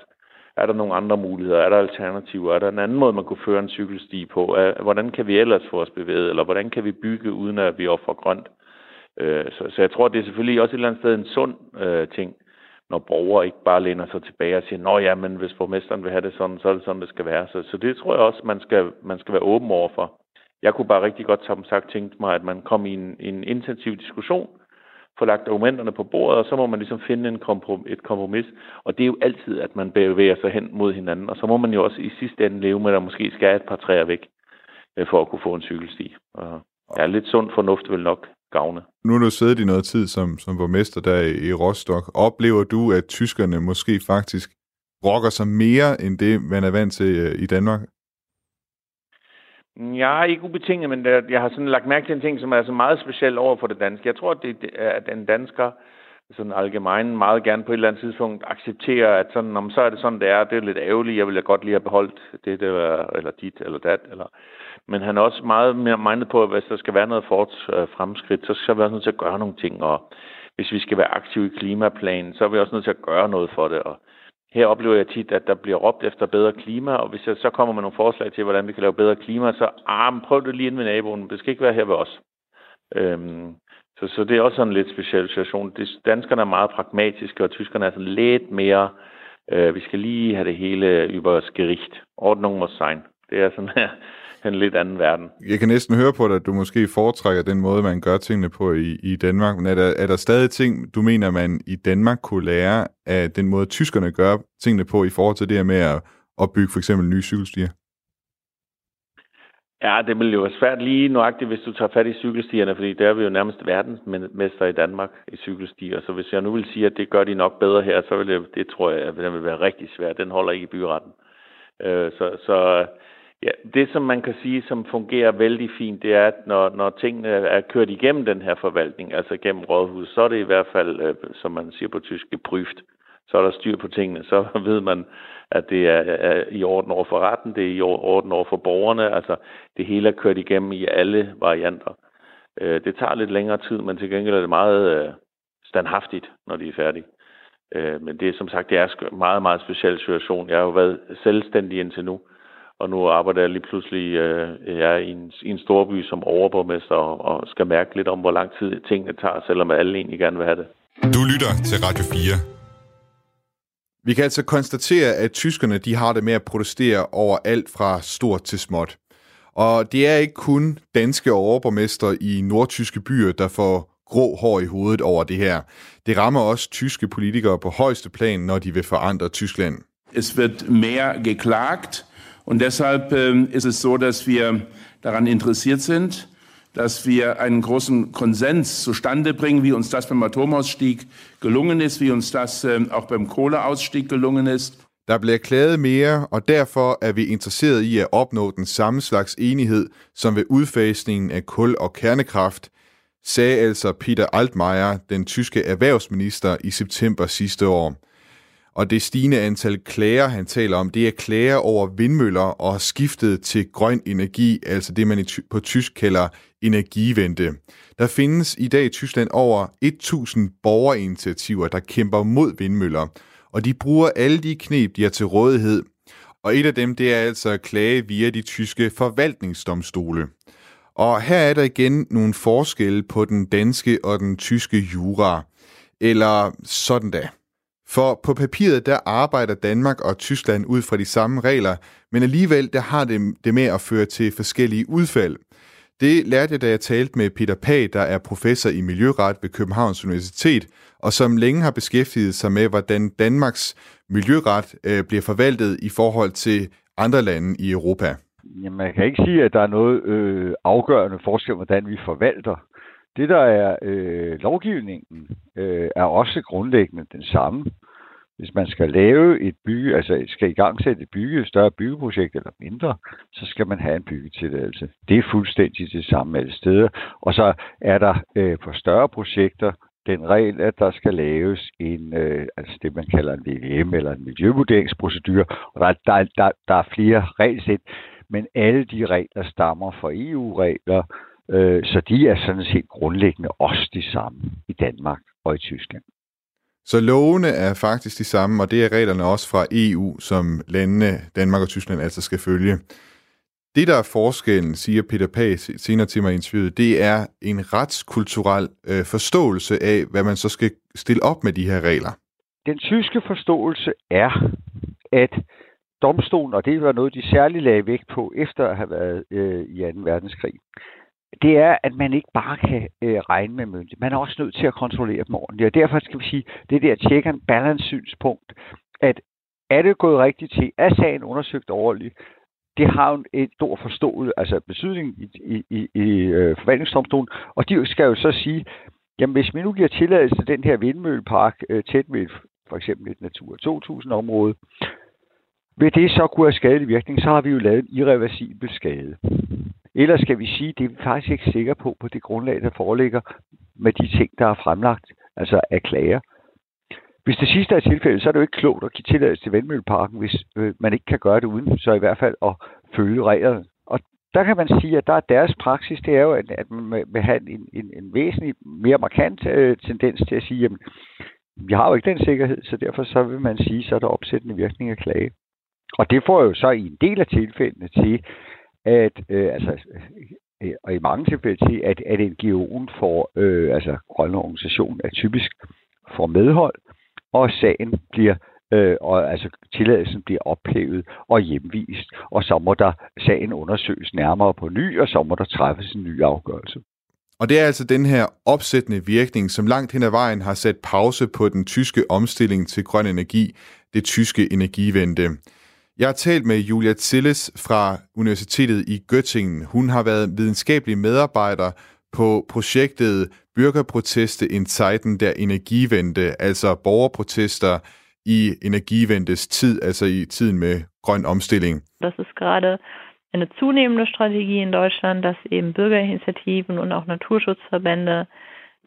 Er der nogle andre muligheder? Er der alternativer? Er der en anden måde, man kunne føre en cykelsti på? Hvordan kan vi ellers få os bevæget? Eller hvordan kan vi bygge, uden at vi offrer grønt? Øh, så, så jeg tror, det er selvfølgelig også et eller andet sted en sund øh, ting, når borgere ikke bare læner sig tilbage og siger, nå ja, men hvis borgmesteren vil have det sådan, så er det sådan, det skal være. Så, så det tror jeg også, man skal, man skal være åben over for. Jeg kunne bare rigtig godt, som sagt, tænke mig, at man kom i en, en intensiv diskussion, få lagt argumenterne på bordet, og så må man ligesom finde en komprom- et kompromis. Og det er jo altid, at man bevæger sig hen mod hinanden. Og så må man jo også i sidste ende leve med, at der måske skal et par træer væk, øh, for at kunne få en cykelsti. Og ja, lidt sund fornuft vil nok gavne.
Nu har du siddet i noget tid som, som borgmester der i, Rostock. Oplever du, at tyskerne måske faktisk rokker sig mere end det, man er vant til øh, i Danmark?
Ja, ikke ubetinget, men jeg har sådan lagt mærke til en ting, som er så meget speciel over for det danske. Jeg tror, at, det, at den dansker sådan algemein meget gerne på et eller andet tidspunkt accepterer, at sådan, om så er det sådan, det er. Det er lidt ærgerligt. Jeg ville godt lige have beholdt det, det var, eller dit, eller dat. Eller. Men han er også meget mere mindet på, at hvis der skal være noget fort øh, fremskridt, så skal vi også nødt til at gøre nogle ting. Og hvis vi skal være aktive i klimaplanen, så er vi også nødt til at gøre noget for det. Og her oplever jeg tit, at der bliver råbt efter bedre klima, og hvis jeg så kommer med nogle forslag til, hvordan vi kan lave bedre klima, så ah, prøv det lige ind med naboen. Det skal ikke være her ved os. Øhm, så, så det er også sådan en lidt speciel situation. Det, danskerne er meget pragmatiske, og tyskerne er sådan lidt mere, øh, vi skal lige have det hele übers Ordnung muss sein. Det er sådan her, en lidt anden verden.
Jeg kan næsten høre på dig, at du måske foretrækker den måde, man gør tingene på i, i Danmark. Men er der, er der stadig ting, du mener, man i Danmark kunne lære af den måde, tyskerne gør tingene på i forhold til det her med at, at bygge for eksempel nye cykelstier?
Ja, det vil jo være svært lige nøjagtigt, hvis du tager fat i cykelstierne, fordi der er vi jo nærmest verdensmester i Danmark i cykelstier. Så hvis jeg nu vil sige, at det gør de nok bedre her, så vil det, det tror jeg, at det vil være rigtig svært. Den holder ikke i byretten. Øh, så, så Ja, det som man kan sige, som fungerer vældig fint, det er, at når, når tingene er kørt igennem den her forvaltning, altså gennem rådhus, så er det i hvert fald, øh, som man siger på tysk, gepryft. Så er der styr på tingene. Så ved man, at det er, er i orden over for retten, det er i orden over for borgerne. Altså, det hele er kørt igennem i alle varianter. Øh, det tager lidt længere tid, men til gengæld er det meget øh, standhaftigt, når de er færdige. Men det er som sagt, det er en meget, meget speciel situation. Jeg har jo været selvstændig indtil nu og nu arbejder jeg lige pludselig øh, jeg er i, en, i en storby som overborgmester og, og skal mærke lidt om, hvor lang tid tingene tager, selvom alle egentlig gerne vil have det.
Du lytter til Radio 4. Vi kan altså konstatere, at tyskerne de har det med at protestere over alt fra stort til småt. Og det er ikke kun danske overborgmester i nordtyske byer, der får grå hår i hovedet over det her. Det rammer også tyske politikere på højeste plan, når de vil forandre Tyskland.
Es wird mehr geklagt und deshalb ähm, ist es so, dass wir daran interessiert sind, dass wir einen großen Konsens zustande bringen, wie uns das beim Atomausstieg gelungen ist, wie uns das ähm, auch beim Kohleausstieg gelungen ist.
Der bliver klaget mere, og derfor er vi interesseret i at opnå den samme slags enighed som ved udfasningen af kul og kernekraft, sagde altså Peter Altmaier, den tyske erhvervsminister, i september sidste år. Og det stigende antal klager, han taler om, det er klager over vindmøller og skiftet til grøn energi, altså det man på tysk kalder energivente. Der findes i dag i Tyskland over 1000 borgerinitiativer, der kæmper mod vindmøller, og de bruger alle de knep, de har til rådighed. Og et af dem, det er altså at klage via de tyske forvaltningsdomstole. Og her er der igen nogle forskelle på den danske og den tyske jura. Eller sådan da. For på papiret, der arbejder Danmark og Tyskland ud fra de samme regler, men alligevel, der har det, det med at føre til forskellige udfald. Det lærte jeg, da jeg talte med Peter Pag, der er professor i miljøret ved Københavns Universitet, og som længe har beskæftiget sig med, hvordan Danmarks miljøret øh, bliver forvaltet i forhold til andre lande i Europa.
Jamen, man kan ikke sige, at der er noget øh, afgørende forskel, hvordan vi forvalter. Det, der er øh, lovgivningen, øh, er også grundlæggende den samme. Hvis man skal lave et bygge, altså skal i gang sætte et bygge, et større byggeprojekt eller mindre, så skal man have en byggetilladelse. Det er fuldstændig det samme alle steder. Og så er der øh, på større projekter den regel, at der skal laves en, øh, altså det man kalder en VVM eller en miljøvurderingsprocedure, og der, der, der, der er flere regelsæt, men alle de regler stammer fra EU-regler, øh, så de er sådan set grundlæggende også de samme i Danmark og i Tyskland.
Så lovene er faktisk de samme, og det er reglerne også fra EU, som landene Danmark og Tyskland altså skal følge. Det, der er forskellen, siger Peter Pag senere til mig i interviewet, det er en retskulturel øh, forståelse af, hvad man så skal stille op med de her regler.
Den tyske forståelse er, at domstolen, og det var noget, de særligt lagde vægt på efter at have været øh, i 2. verdenskrig, det er, at man ikke bare kan øh, regne med myndighed. Man er også nødt til at kontrollere dem ordentligt. Og derfor skal vi sige, det der check and balance synspunkt, at er det gået rigtigt til? Er sagen undersøgt ordentligt? Det har jo et stor forståelse, altså betydning i, i, i, i øh, forvaltningsdomstolen. Og de skal jo så sige, jamen hvis vi nu giver tilladelse til den her vindmøllepark øh, tæt ved for eksempel et Natur 2000-område, vil det så kunne have skadelig virkning, så har vi jo lavet en irreversibel skade. Ellers skal vi sige, at det er vi faktisk ikke sikre på, på det grundlag, der foreligger med de ting, der er fremlagt, altså af klager. Hvis det sidste er tilfældet, så er det jo ikke klogt at give tilladelse til Vendmølleparken, hvis øh, man ikke kan gøre det uden, så i hvert fald at følge reglerne. Og der kan man sige, at der er deres praksis, det er jo, at, man vil have en, en, en væsentlig mere markant øh, tendens til at sige, jamen, vi har jo ikke den sikkerhed, så derfor så vil man sige, så er der opsættende virkning af klage. Og det får jo så i en del af tilfældene til, at øh, altså, øh, øh, og i mange tilfælde til, at, at NGO'en får, øh, altså grønne organisation er typisk får medhold, og sagen bliver øh, og altså tilladelsen bliver ophævet og hjemvist, og så må der sagen undersøges nærmere på ny, og så må der træffes en ny afgørelse.
Og det er altså den her opsættende virkning, som langt hen ad vejen har sat pause på den tyske omstilling til grøn energi, det tyske energivente. Jeg har talt med Julia Zilles fra Universitetet i Göttingen. Hun har været videnskabelig medarbejder på projektet Bürgerproteste in Zeiten der Energiewende, altså borgerprotester i Energievendes tid, altså i tiden med grøn omstilling.
Das ist gerade eine zunehmende Strategie in Deutschland, dass eben Bürgerinitiativen und auch Naturschutzverbände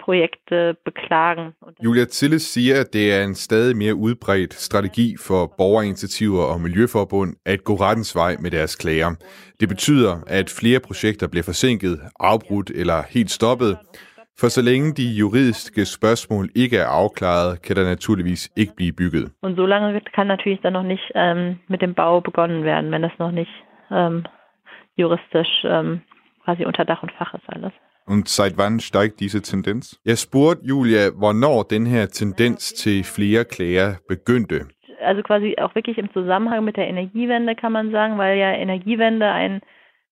projekte beklagen.
Julia Zille siger, at det er en stadig mere udbredt strategi for borgerinitiativer og miljøforbund at gå rettens vej med deres klager. Det betyder, at flere projekter bliver forsinket, afbrudt eller helt stoppet, for så længe de juridiske spørgsmål ikke er afklaret, kan der naturligvis ikke blive bygget.
Und so lange kann natürlich dann noch nicht ähm, mit dem Bau begonnen werden, wenn das noch nicht ähm, juristisch ähm, quasi unter Dach und Fach ist alles.
Und seit wann steigt diese Tendenz? Jeg spurgte Julia, hvornår den her tendens til flere klager begyndte.
Also quasi auch wirklich im Zusammenhang mit der Energiewende kann man sagen, weil ja Energiewende ein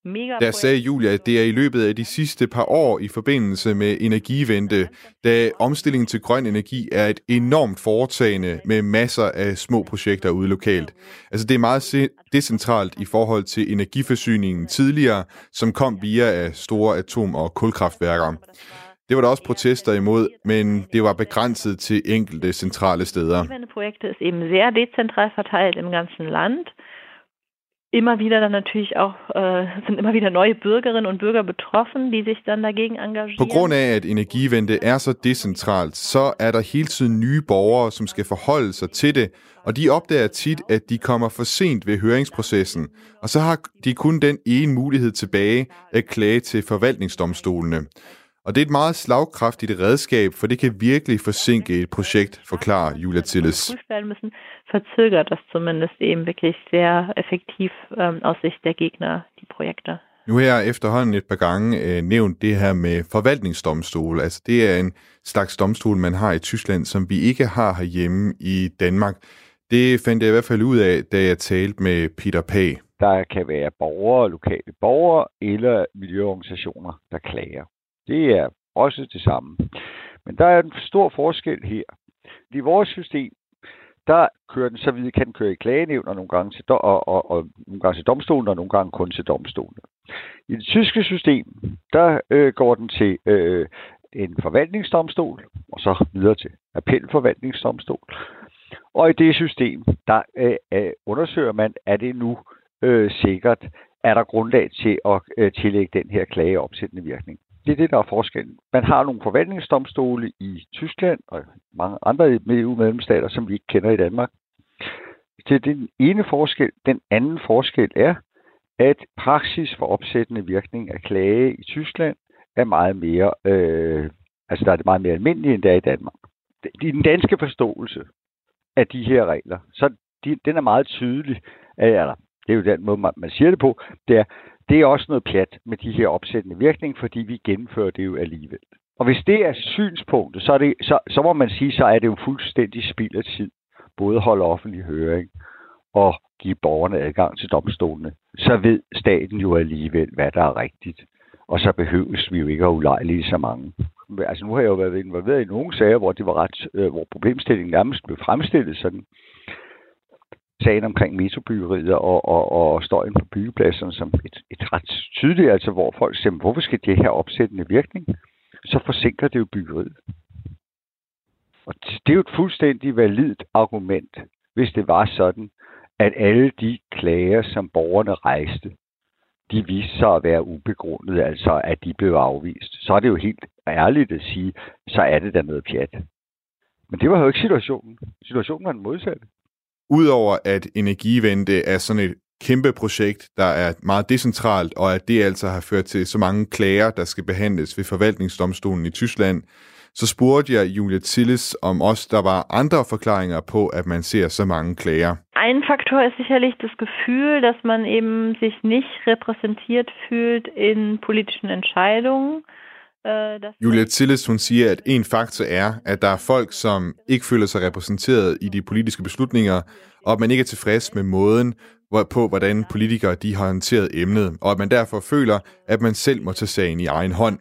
mega
Der sagde Julia, at det er i løbet af de sidste par år i forbindelse med energivente, da omstillingen til grøn energi er et enormt foretagende med masser af små projekter ude lokalt. Altså det er meget decentralt i forhold til energiforsyningen tidligere, som kom via af store atom- og kulkraftværker. Det var der også protester imod, men det var begrænset til enkelte centrale steder.
Projektet eben sehr dezentral verteilt im ganzen Land. Immer wieder dann natürlich auch, äh, sind immer wieder neue Bürgerinnen und Bürger betroffen, die sich dann dagegen engagieren.
På grund af, at energivente er så decentralt, så er der hele tiden nye borgere, som skal forholde sig til det, og de opdager tit, at de kommer for sent ved høringsprocessen, og så har de kun den ene mulighed tilbage at klage til forvaltningsdomstolene. Og det er et meget slagkraftigt redskab, for det kan virkelig forsinke et projekt, forklarer Julia Tilles.
verzögert das zumindest eben wirklich sehr effektiv ähm, aus Sicht der Gegner, die Projekte.
Nu har jeg efterhånden et par gange øh, nævnt det her med forvaltningsdomstol. Altså det er en slags domstol, man har i Tyskland, som vi ikke har herhjemme i Danmark. Det fandt jeg i hvert fald ud af, da jeg talte med Peter Pag.
Der kan være borgere, lokale borgere eller miljøorganisationer, der klager. Det er også det samme. Men der er en stor forskel her. I vores system, der kører den så vidt, kan den køre i klagenævn og nogle gange til, do- og, og, og, nogle gange til domstolen og nogle gange kun til domstolen. I det tyske system, der øh, går den til øh, en forvaltningsdomstol, og så videre til appelforvaltningsdomstol. Og i det system, der øh, øh undersøger man, er det nu øh, sikkert, er der grundlag til at øh, tillægge den her klage opsættende virkning. Det er det, der er forskellen. Man har nogle forvaltningsdomstole i Tyskland og mange andre EU-medlemsstater, som vi ikke kender i Danmark. Det er den ene forskel. Den anden forskel er, at praksis for opsættende virkning af klage i Tyskland er meget mere, øh, altså der er det meget mere almindeligt, end det er i Danmark. I den danske forståelse af de her regler, så de, den er meget tydelig, eller det er jo den måde, man, man siger det på, det er, det er også noget pjat med de her opsættende virkning, fordi vi gennemfører det jo alligevel. Og hvis det er synspunktet, så, er det, så, så må man sige, så er det jo fuldstændig spild af tid. Både holde offentlig høring og give borgerne adgang til domstolene. Så ved staten jo alligevel, hvad der er rigtigt. Og så behøves vi jo ikke at ulejlige så mange. Altså nu har jeg jo været involveret i nogle sager, hvor, det var ret, øh, hvor problemstillingen nærmest blev fremstillet sådan, sagen omkring metrobyggeriet og, og, og støjen på byggepladserne som et, et ret tydeligt, altså hvor folk siger, hvorfor skal det her opsættende virkning? Så forsinker det jo byggeriet. Og det er jo et fuldstændig validt argument, hvis det var sådan, at alle de klager, som borgerne rejste, de viste sig at være ubegrundet, altså at de blev afvist. Så er det jo helt ærligt at sige, så er det da noget pjat. Men det var jo ikke situationen. Situationen var den modsatte.
Udover at Energivende er sådan et kæmpe projekt, der er meget decentralt, og at det altså har ført til så mange klager, der skal behandles ved forvaltningsdomstolen i Tyskland, så spurgte jeg Julia Tilles, om også der var andre forklaringer på, at man ser så mange klager.
Ein Faktor ist sicherlich das Gefühl, dass man eben sich nicht repräsentiert fühlt in politischen Entscheidungen.
Julia Tilles, hun siger, at en faktor er, at der er folk, som ikke føler sig repræsenteret i de politiske beslutninger, og at man ikke er tilfreds med måden, på hvordan politikere de har håndteret emnet, og at man derfor føler, at man selv må tage sagen i egen hånd.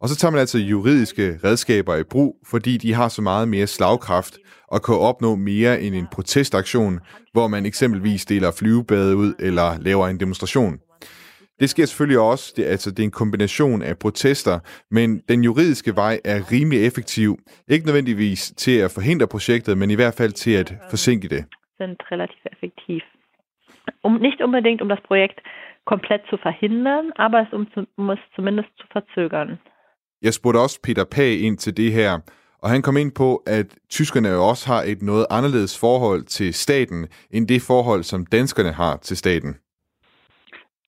Og så tager man altså juridiske redskaber i brug, fordi de har så meget mere slagkraft og kan opnå mere end en protestaktion, hvor man eksempelvis deler flyvebade ud eller laver en demonstration. Det sker selvfølgelig også, det, altså det er en kombination af protester, men den juridiske vej er rimelig effektiv. Ikke nødvendigvis til at forhindre projektet, men i hvert fald til at forsinke det.
Sind relativ effektiv. Um, nicht unbedingt um das Projekt komplett zu verhindern, aber es um, um es zumindest zu verzögern.
Jeg spurgte også Peter Pag ind til det her, og han kom ind på, at tyskerne jo også har et noget anderledes forhold til staten, end det forhold, som danskerne har til staten.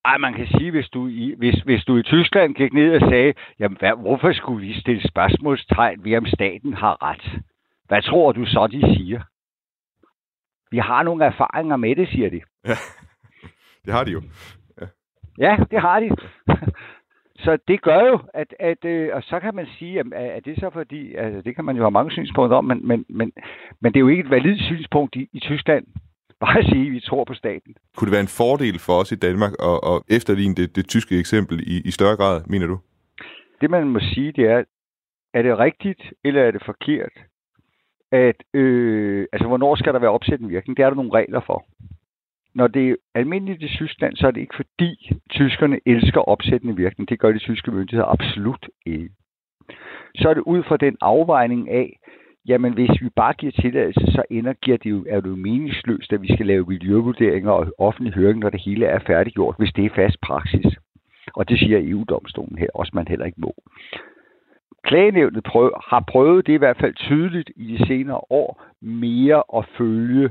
Ej, man kan sige, hvis du i, hvis, hvis du i Tyskland gik ned og sagde, jamen hvad, hvorfor skulle vi stille spørgsmålstegn ved, om staten har ret? Hvad tror du så, de siger? Vi har nogle erfaringer med det, siger de.
Ja, det har de jo.
Ja, ja det har de. så det gør jo, at, at øh, og så kan man sige, at, at det så fordi, altså det kan man jo have mange synspunkter om, men, men, men, men det er jo ikke et validt synspunkt i, i Tyskland, bare sige, at vi tror på staten.
Kunne det være en fordel for os i Danmark at, at efterligne det, det tyske eksempel i, i større grad, mener du?
Det man må sige, det er, er det rigtigt, eller er det forkert? At, øh, altså, hvornår skal der være opsættende virkning? Det er der nogle regler for. Når det er almindeligt i Tyskland, så er det ikke fordi tyskerne elsker opsættende virkning. Det gør de tyske myndigheder absolut ikke. Så er det ud fra den afvejning af, jamen hvis vi bare giver tilladelse, så ender, giver det jo, er det jo meningsløst, at vi skal lave miljøvurderinger og offentlig høring, når det hele er færdiggjort, hvis det er fast praksis. Og det siger EU-domstolen her også, man heller ikke må. Klagenævnet prøv, har prøvet det i hvert fald tydeligt i de senere år mere at følge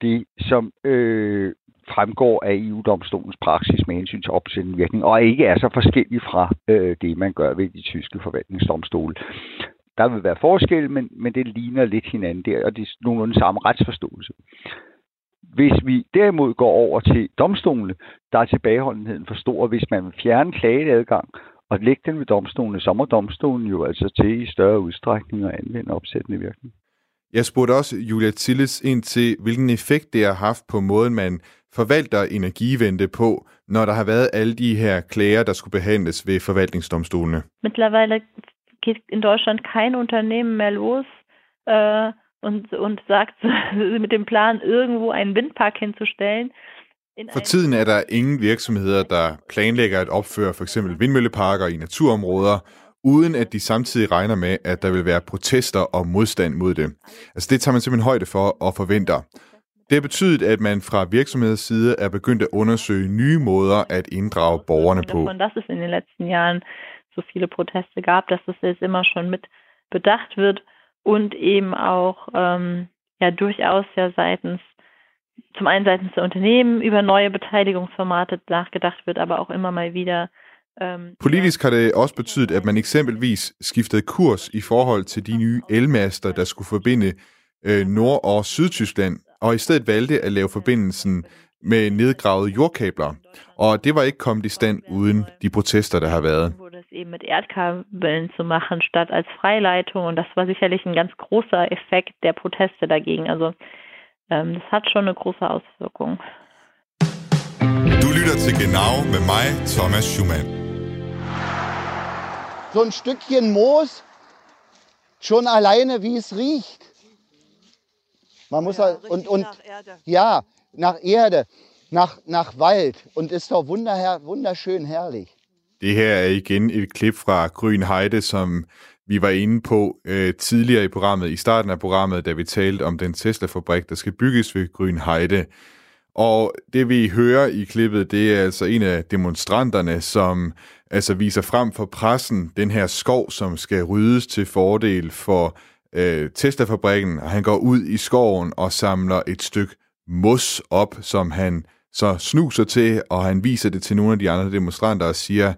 det, som øh, fremgår af EU-domstolens praksis med hensyn til opsættende virkning, og ikke er så forskellig fra øh, det, man gør ved de tyske forvaltningsdomstole. Der vil være forskel, men, men det ligner lidt hinanden der, og det er nogenlunde samme retsforståelse. Hvis vi derimod går over til domstolene, der er tilbageholdenheden for stor. Hvis man vil fjerne klageadgang og lægge den ved domstolene, så må domstolen jo altså til i større udstrækning at anvende opsættende virkning.
Jeg spurgte også Julia Tilles ind til, hvilken effekt det har haft på måden, man forvalter energivente på, når der har været alle de her klager, der skulle behandles ved forvaltningsdomstolene?
Mittlerweile geht in Deutschland kein Unternehmen mehr los äh, und, und sagt mit dem Plan, irgendwo einen Windpark hinzustellen.
For tiden er der ingen virksomheder, der planlægger at opføre for eksempel vindmølleparker i naturområder, uden at de samtidig regner med, at der vil være protester og modstand mod det. Altså det tager man simpelthen højde for og forventer. Det har betydet, at man fra virksomheders side er begyndt at undersøge nye måder at inddrage borgerne på.
Dass es in den letzten Jahren so viele Proteste gab, dass das jetzt immer schon mit bedacht wird und eben auch ähm, ja durchaus ja seitens zum einen seitens der Unternehmen über neue Beteiligungsformate nachgedacht wird, aber auch immer mal wieder ähm,
Politisk har det også betydet, at man eksempelvis skiftede kurs i forhold til de nye elmaster, der skulle forbinde øh, Nord- og Sydtyskland, og i stedet valgte at lave forbindelsen med nedgravede jordkabler. Og det var ikke kommet i stand uden de protester, der har været.
Eben mit Erdkabeln zu machen, statt als Freileitung. Und das war sicherlich ein ganz großer Effekt der Proteste dagegen. Also ähm, das hat schon eine große Auswirkung.
Du lytter til Genau med mig, Thomas Schumann.
So ein Stückchen Moos, schon alleine, wie es riecht. Man muss ja, und, und ja, nach Erde, nach, nach Wald und ist doch wunderher, wunderschön herrlich.
Det her er igen et klip fra Grøn Heide, som vi var inde på øh, tidligere i programmet, i starten af programmet, da vi talte om den Tesla-fabrik, der skal bygges ved Grøn Heide. Og det vi hører i klippet, det er altså en af demonstranterne, som altså viser frem for pressen den her skov, som skal ryddes til fordel for øh, Tesla-fabrikken. Og han går ud i skoven og samler et stykke mos op, som han så snuser til, og han viser det til nogle af de andre demonstranter og siger,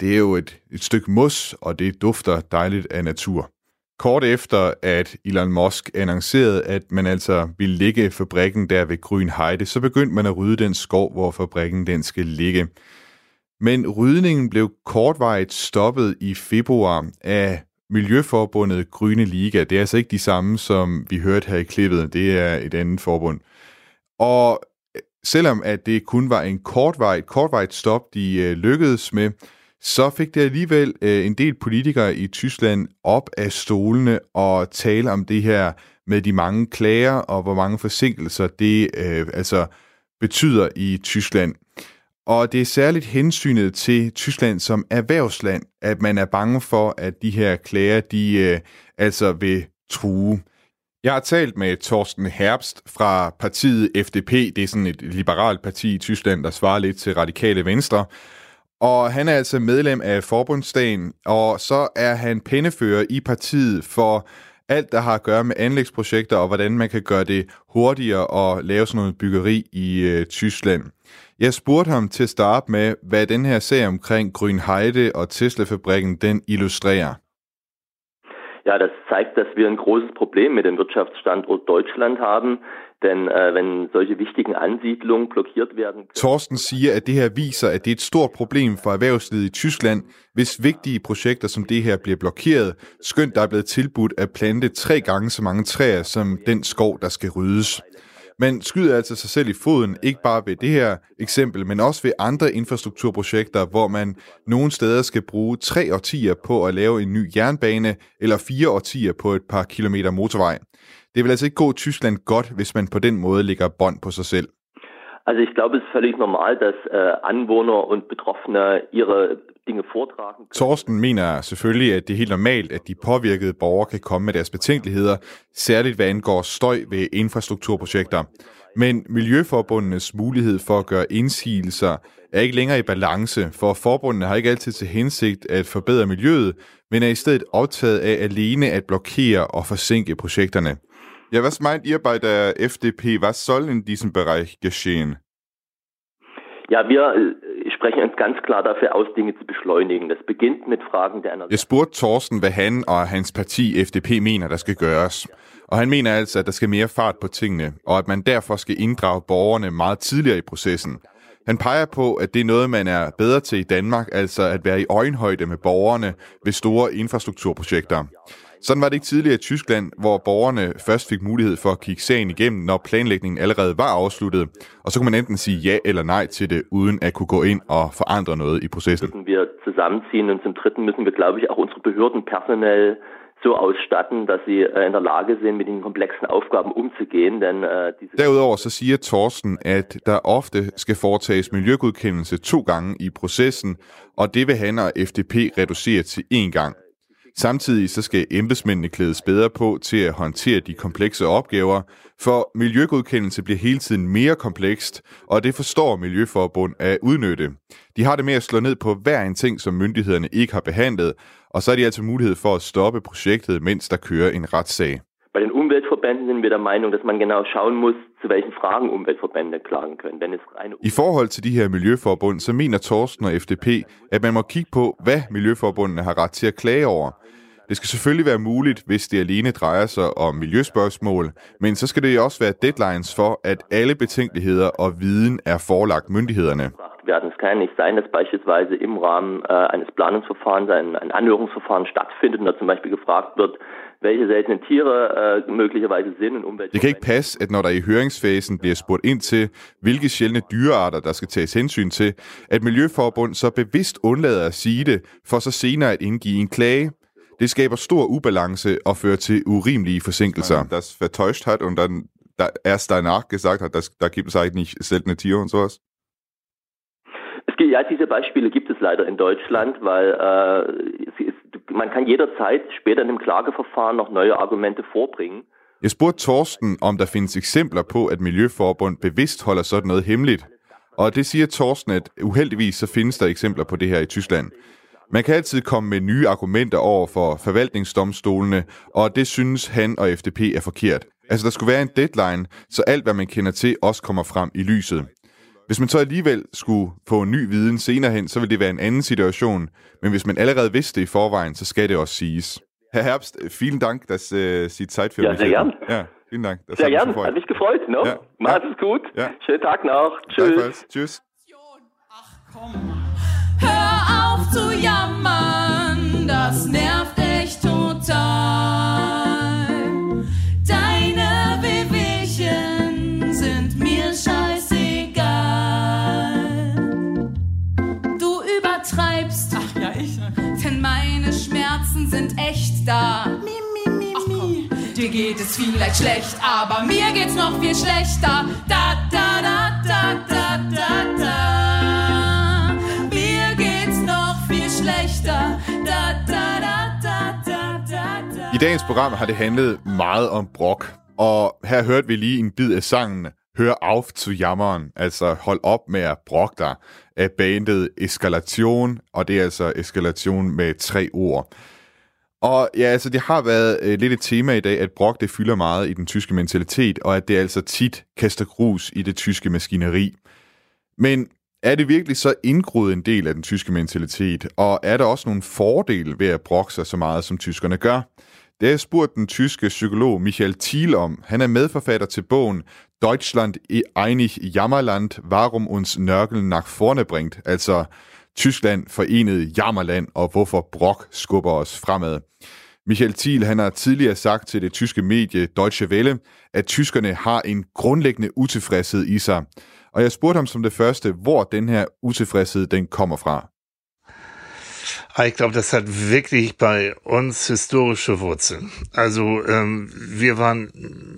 det er jo et, et stykke mos, og det dufter dejligt af natur. Kort efter, at Elon Musk annoncerede, at man altså ville ligge fabrikken der ved Grøn Heide, så begyndte man at rydde den skov, hvor fabrikken den skal ligge. Men rydningen blev kortvarigt stoppet i februar af Miljøforbundet Grønne Liga. Det er altså ikke de samme, som vi hørte her i klippet. Det er et andet forbund. Og selvom at det kun var en kortvarigt, kortvarigt stop, de øh, lykkedes med, så fik det alligevel øh, en del politikere i Tyskland op af stolene og tale om det her med de mange klager og hvor mange forsinkelser det øh, altså betyder i Tyskland. Og det er særligt hensynet til Tyskland som erhvervsland, at man er bange for, at de her klager, de øh, altså vil true. Jeg har talt med Torsten Herbst fra partiet FDP. Det er sådan et liberalt parti i Tyskland, der svarer lidt til radikale venstre. Og han er altså medlem af forbundsdagen, og så er han pennefører i partiet for alt, der har at gøre med anlægsprojekter, og hvordan man kan gøre det hurtigere og lave sådan noget byggeri i øh, Tyskland. Jeg spurgte ham til at starte med, hvad den her sag omkring Grünheide og Tesla-fabrikken, den illustrerer.
Ja, das zeigt, dass wir ein großes Problem mit dem Wirtschaftsstandort Deutschland haben, Denn äh, wenn solche wichtigen Ansiedlungen blockiert werden...
Thorsten siger, at det her viser, at det er et stort problem for erhvervslivet i Tyskland, hvis vigtige projekter som det her bliver blokeret, skønt der er blevet tilbudt at plante tre gange så mange træer som den skov, der skal ryddes. Man skyder altså sig selv i foden, ikke bare ved det her eksempel, men også ved andre infrastrukturprojekter, hvor man nogle steder skal bruge tre årtier på at lave en ny jernbane, eller fire årtier på et par kilometer motorvej. Det vil altså ikke gå Tyskland godt, hvis man på den måde lægger bånd på sig selv.
Also ich glaube, es ist völlig normal, dass äh, Anwohner und Betroffene ihre
Torsten mener selvfølgelig, at det er helt normalt, at de påvirkede borgere kan komme med deres betænkeligheder, særligt hvad angår støj ved infrastrukturprojekter. Men Miljøforbundenes mulighed for at gøre indsigelser er ikke længere i balance, for forbundene har ikke altid til hensigt at forbedre miljøet, men er i stedet optaget af alene at blokere og forsinke projekterne. Ja, was meint ihr bei der FDP? Was soll in diesem Bereich geschehen?
Ja, wir äh, sprechen uns ganz klar dafür aus, Dinge zu beschleunigen. Das beginnt mit Fragen der
Jeg spurgte Thorsten, hvad han og hans parti FDP mener, der skal gøres. Og han mener altså, at der skal mere fart på tingene, og at man derfor skal inddrage borgerne meget tidligere i processen. Han peger på, at det er noget, man er bedre til i Danmark, altså at være i øjenhøjde med borgerne ved store infrastrukturprojekter. Sådan var det ikke tidligere i Tyskland, hvor borgerne først fik mulighed for at kigge sagen igennem, når planlægningen allerede var afsluttet. Og så kunne man enten sige ja eller nej til det, uden at kunne gå ind og forandre noget i processen.
Wir zusammenziehen und zum Dritten müssen wir, glaube ich, auch unsere Behörden personell so ausstatten, dass sie äh, in der Lage sind, mit den komplexen Aufgaben umzugehen. Denn, äh, diese
Derudover så siger Torsten, at der ofte skal foretages miljøgodkendelse to gange i processen, og det vil han og FDP reducere til én gang. Samtidig så skal embedsmændene klædes bedre på til at håndtere de komplekse opgaver, for miljøgodkendelse bliver hele tiden mere komplekst, og det forstår Miljøforbund at udnytte. De har det med at slå ned på hver en ting, som myndighederne ikke har behandlet, og så er de altså mulighed for at stoppe projektet, mens der kører en retssag.
Bei den Umweltverbänden sind wir der Meinung, dass man genau schauen muss, zu welchen Fragen Umweltverbände klagen können. Wenn es reine
I forhold til de her miljøforbund, så mener Torsten og FDP, at man må kigge på, hvad miljøforbundene har ret til at klage over. Det skal selvfølgelig være muligt, hvis det alene drejer sig om miljøspørgsmål, men så skal det også være deadlines for, at alle betænkeligheder og viden er forelagt myndighederne.
Es kann nicht sein, dass beispielsweise im Rahmen äh, eines Planungsverfahrens ein Anhörungsverfahren stattfindet und da zum Beispiel gefragt wird, welche seltenen Tiere äh, möglicherweise sind und Umwelt.
Det kan ikke passe, at når der i høringsfasen bliver spurgt ind til, hvilke sjældne dyrearter, der skal tages hensyn til, at Miljøforbund så bevidst undlader at sige det, for så senere at indgive en klage. Det skaber stor ubalance og fører til urimelige forsinkelser. Das vertäuscht hat und dann da erst danach gesagt hat, dass da gibt es eigentlich seltene Tiere und sowas.
Es gibt, ja, diese Beispiele gibt es leider in Deutschland, weil äh, es man kann jederzeit später in dem Klageverfahren noch neue Argumente vorbringen.
Jeg spurgte Torsten, om der findes eksempler på, at Miljøforbund bevidst holder sådan noget hemmeligt. Og det siger Torsten, at uheldigvis så findes der eksempler på det her i Tyskland. Man kan altid komme med nye argumenter over for forvaltningsdomstolene, og det synes han og FDP er forkert. Altså, der skulle være en deadline, så alt, hvad man kender til, også kommer frem i lyset. Hvis man så alligevel skulle få ny viden senere hen, så vil det være en anden situation. Men hvis man allerede vidste det i forvejen, så skal det også siges. Herr Herbst, vielen Dank, dass äh, Sie Zeit für
Ja,
mich
sehr gern.
Ja, vielen Dank. Das
Sehr gern,
gefreut.
hat mich gefreut. Ne?
Ja.
Macht es gut.
Ja.
Schönen Tag noch. Tschüss.
Tschüss.
Hör auf zu jammern, das nervt da. Mi, mi, mi, mi. Dir geht es vielleicht schlecht, aber mir geht's noch viel schlechter. Da, da, da, da, da, da, da. Mir geht's noch viel schlechter. Da, da, da, da, da, da, da.
I dagens program har det handlet meget om brok, og her hørte vi lige en bid af sangen Hør auf zu jammeren, altså hold op med at brokke dig, af bandet Eskalation, og det er altså eskalation med tre ord. Og ja, altså det har været øh, lidt et tema i dag, at brok det fylder meget i den tyske mentalitet, og at det altså tit kaster grus i det tyske maskineri. Men er det virkelig så indgroet en del af den tyske mentalitet, og er der også nogle fordele ved at brokke sig så meget, som tyskerne gør? Det har jeg spurgt den tyske psykolog Michael Thiel om. Han er medforfatter til bogen Deutschland einig Jammerland, warum uns Nørkel nach vorne bringt, altså Tyskland forenet jammerland og hvorfor brok skubber os fremad. Michael Thiel han har tidligere sagt til det tyske medie Deutsche Welle, at tyskerne har en grundlæggende utilfredshed i sig. Og jeg spurgte ham som det første, hvor den her utilfredshed den kommer fra.
Ah, ich glaube, das hat wirklich bei uns historische Wurzeln. Also ähm, wir waren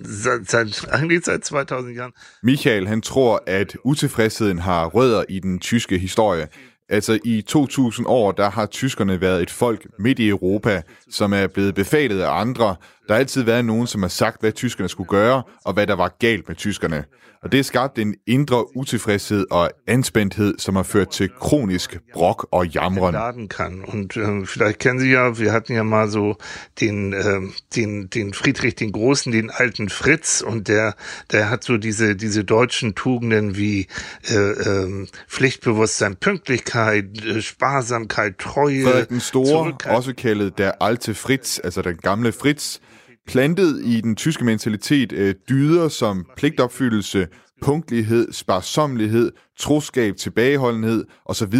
seit, seit, eigentlich seit 2000 Jahren.
Michael han tror, at utilfredsheden har rødder i den tyske historie. Altså i 2000 år, der har tyskerne været et folk midt i Europa, som er blevet befalet af andre. Der har altid været nogen, som har sagt, hvad tyskerne skulle gøre, og hvad der var galt med tyskerne. Og det har skabt en indre utilfredshed og anspændthed, som har ført til kronisk brok og jamren.
Laden kann. Und äh, vielleicht kennen Sie ja, wir hatten ja mal so den, äh, den, den Friedrich den Großen, den alten Fritz, und der, der hat so diese, diese deutschen Tugenden wie äh, äh, Pflichtbewusstsein, Pünktlichkeit, äh, Sparsamkeit, Treue.
Frederik den Store, også kaldet der alte Fritz, altså den gamle Fritz, plantet i den tyske mentalitet øh, dyder som pligtopfyldelse, punktlighed, sparsomlighed, troskab, tilbageholdenhed osv.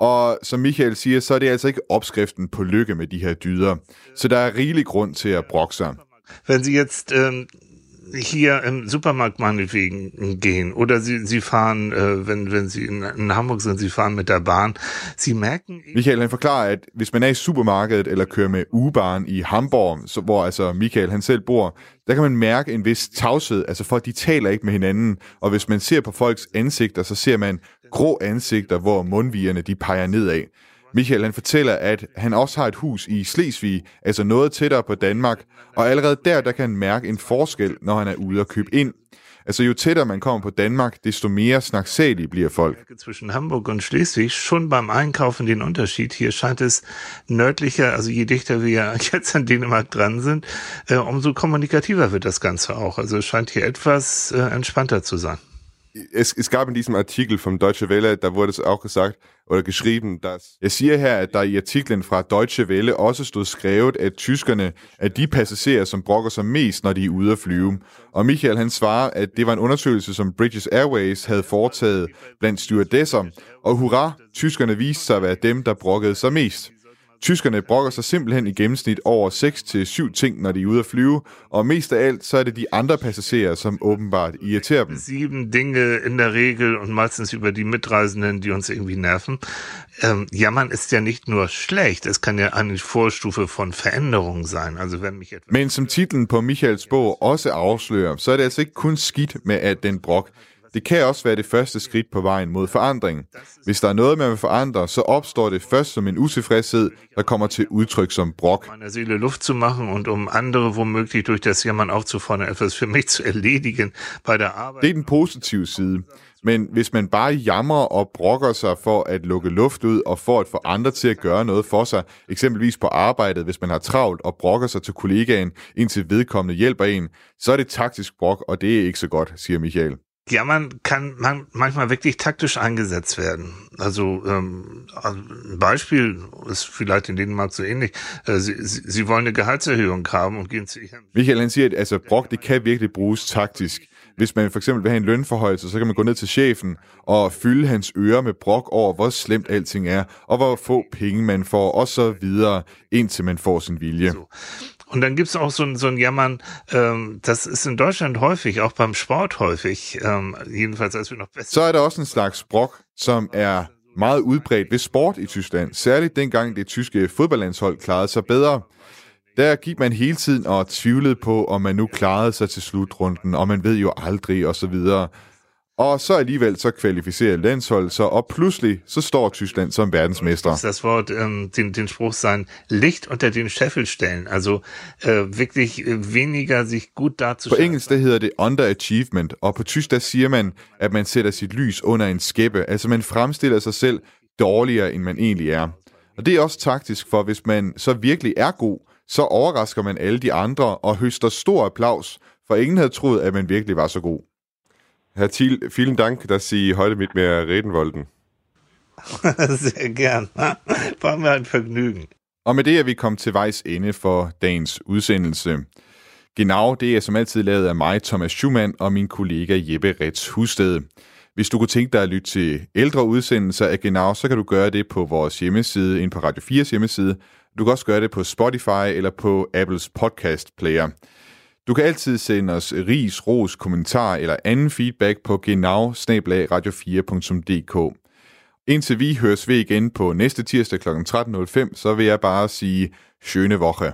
Og som Michael siger, så er det altså ikke opskriften på lykke med de her dyder. Så der er rigelig grund til at brokke sig.
Wenn Sie jetzt ähm, hier im Supermarkt meinetwegen gehen. Oder Sie, Sie fahren, äh, wenn, wenn Sie in, in Hamburg sind, Sie fahren mit der Bahn, Sie merken...
Michael han forklarer, at hvis man er i supermarkedet eller kører med U-Bahn i Hamburg, så, hvor altså Michael han selv bor, der kan man mærke en vis tavshed, altså folk de taler ikke med hinanden, og hvis man ser på folks ansigter, så ser man grå ansigter, hvor mundvigerne de peger nedad. Michael han fortæller, at han også har et hus i Slesvig, altså noget tættere på Danmark, og allerede der, der kan han mærke en forskel, når han er ude og købe ind. Altså jo tættere man kommer på Danmark, desto mere snaksalige bliver folk.
Zwischen Hamburg und Schleswig schon beim Einkaufen den Unterschied. Hier scheint es nördlicher, also je dichter wir jetzt an Dänemark dran sind, äh, umso kommunikativer wird das Ganze auch. Also es scheint hier etwas äh, entspannter zu sein.
Es, es gab in diesem Artikel vom Deutsche Welle, da wurde es auch gesagt oder geschrieben, dass...
Jeg siger her, at der i artiklen fra Deutsche Welle også stod skrevet, at tyskerne er de passagerer, som brokker sig mest, når de er ude at flyve. Og Michael han svarer, at det var en undersøgelse, som British Airways havde foretaget blandt stewardesser, og hurra, tyskerne viste sig at være dem, der brokkede sig mest. Tyskerne brokker sig simpelthen i gennemsnit over 6-7 ting, når de er ude at flyve, og mest af alt, så er det de andre passagerer, som åbenbart irriterer dem.
Sieben Dinge in der Regel und meistens über die Mitreisenden, die uns irgendwie nerven. Ähm, jammern ist ja nicht nur schlecht, es kann ja eine Vorstufe von Veränderung sein. Also wenn mich etwas
Men som titlen på Michaels bog også afslører, så er det altså ikke kun skidt med at den brok. Det kan også være det første skridt på vejen mod forandring. Hvis der er noget, man vil forandre, så opstår det først som en utilfredshed, der kommer til udtryk som brok.
meiner Seele Luft zu machen und um andere womöglich durch das Jammern aufzufordern, etwas für mich zu erledigen bei der Arbeit.
Det er den positive side. Men hvis man bare jamrer og brokker sig for at lukke luft ud og for at få andre til at gøre noget for sig, eksempelvis på arbejdet, hvis man har travlt og brokker sig til kollegaen, indtil vedkommende hjælper en, så er det taktisk brok, og det er ikke så godt, siger Michael.
Jammern kann man manchmal wirklich taktisch eingesetzt werden. Also, ähm, also ein Beispiel ist vielleicht in Dänemark so ähnlich. Äh, Sie, Sie, wollen eine Gehaltserhöhung haben und gehen zu Ihrem
Michael siger, at altså, brok det kan virkelig bruges taktisk. Hvis man for eksempel vil have en lønforhøjelse, så kan man gå ned til chefen og fylde hans ører med brok over, hvor slemt alting er, og hvor få penge man får, og så videre, indtil man får sin vilje.
Und dann gibt's auch so, ein- so ein Jammern, ähm, das ist in Deutschland häufig, auch beim Sport häufig, ähm, jedenfalls als wir noch besser.
Så er der også en slags brok, som er meget udbredt ved sport i Tyskland, særligt dengang det tyske fodboldlandshold klarede sig bedre. Der gik man hele tiden og tvivlede på, om man nu klarede sig til slutrunden, og man ved jo aldrig, og så videre. Og så alligevel så kvalificerer landsholdet sig, og pludselig så står Tyskland som verdensmester.
das Wort, ähm, den, den Spruch sein, Licht unter den Scheffel stellen. Also äh, wirklich äh, weniger sich gut
På
darzustellen.
engelsk der hedder det underachievement, og på tysk der siger man, at man sætter sit lys under en skæppe. Altså man fremstiller sig selv dårligere, end man egentlig er. Og det er også taktisk, for hvis man så virkelig er god, så overrasker man alle de andre og høster stor applaus, for ingen havde troet, at man virkelig var så god.
Herr Thiel, vielen Dank, dass Sie heute mit mir reden wollten.
Sehr gern. War mir ein Vergnügen.
Og med det er vi kommet til vejs ende for dagens udsendelse. Genau, det er som altid lavet af mig, Thomas Schumann, og min kollega Jeppe Rets Husted. Hvis du kunne tænke dig at lytte til ældre udsendelser af Genau, så kan du gøre det på vores hjemmeside, ind på Radio 4's hjemmeside. Du kan også gøre det på Spotify eller på Apples podcast player. Du kan altid sende os øh, ris, ros, kommentar eller anden feedback på genau radio4.dk. Indtil vi høres ved igen på næste tirsdag kl. 13.05, så vil jeg bare sige, schöne Woche.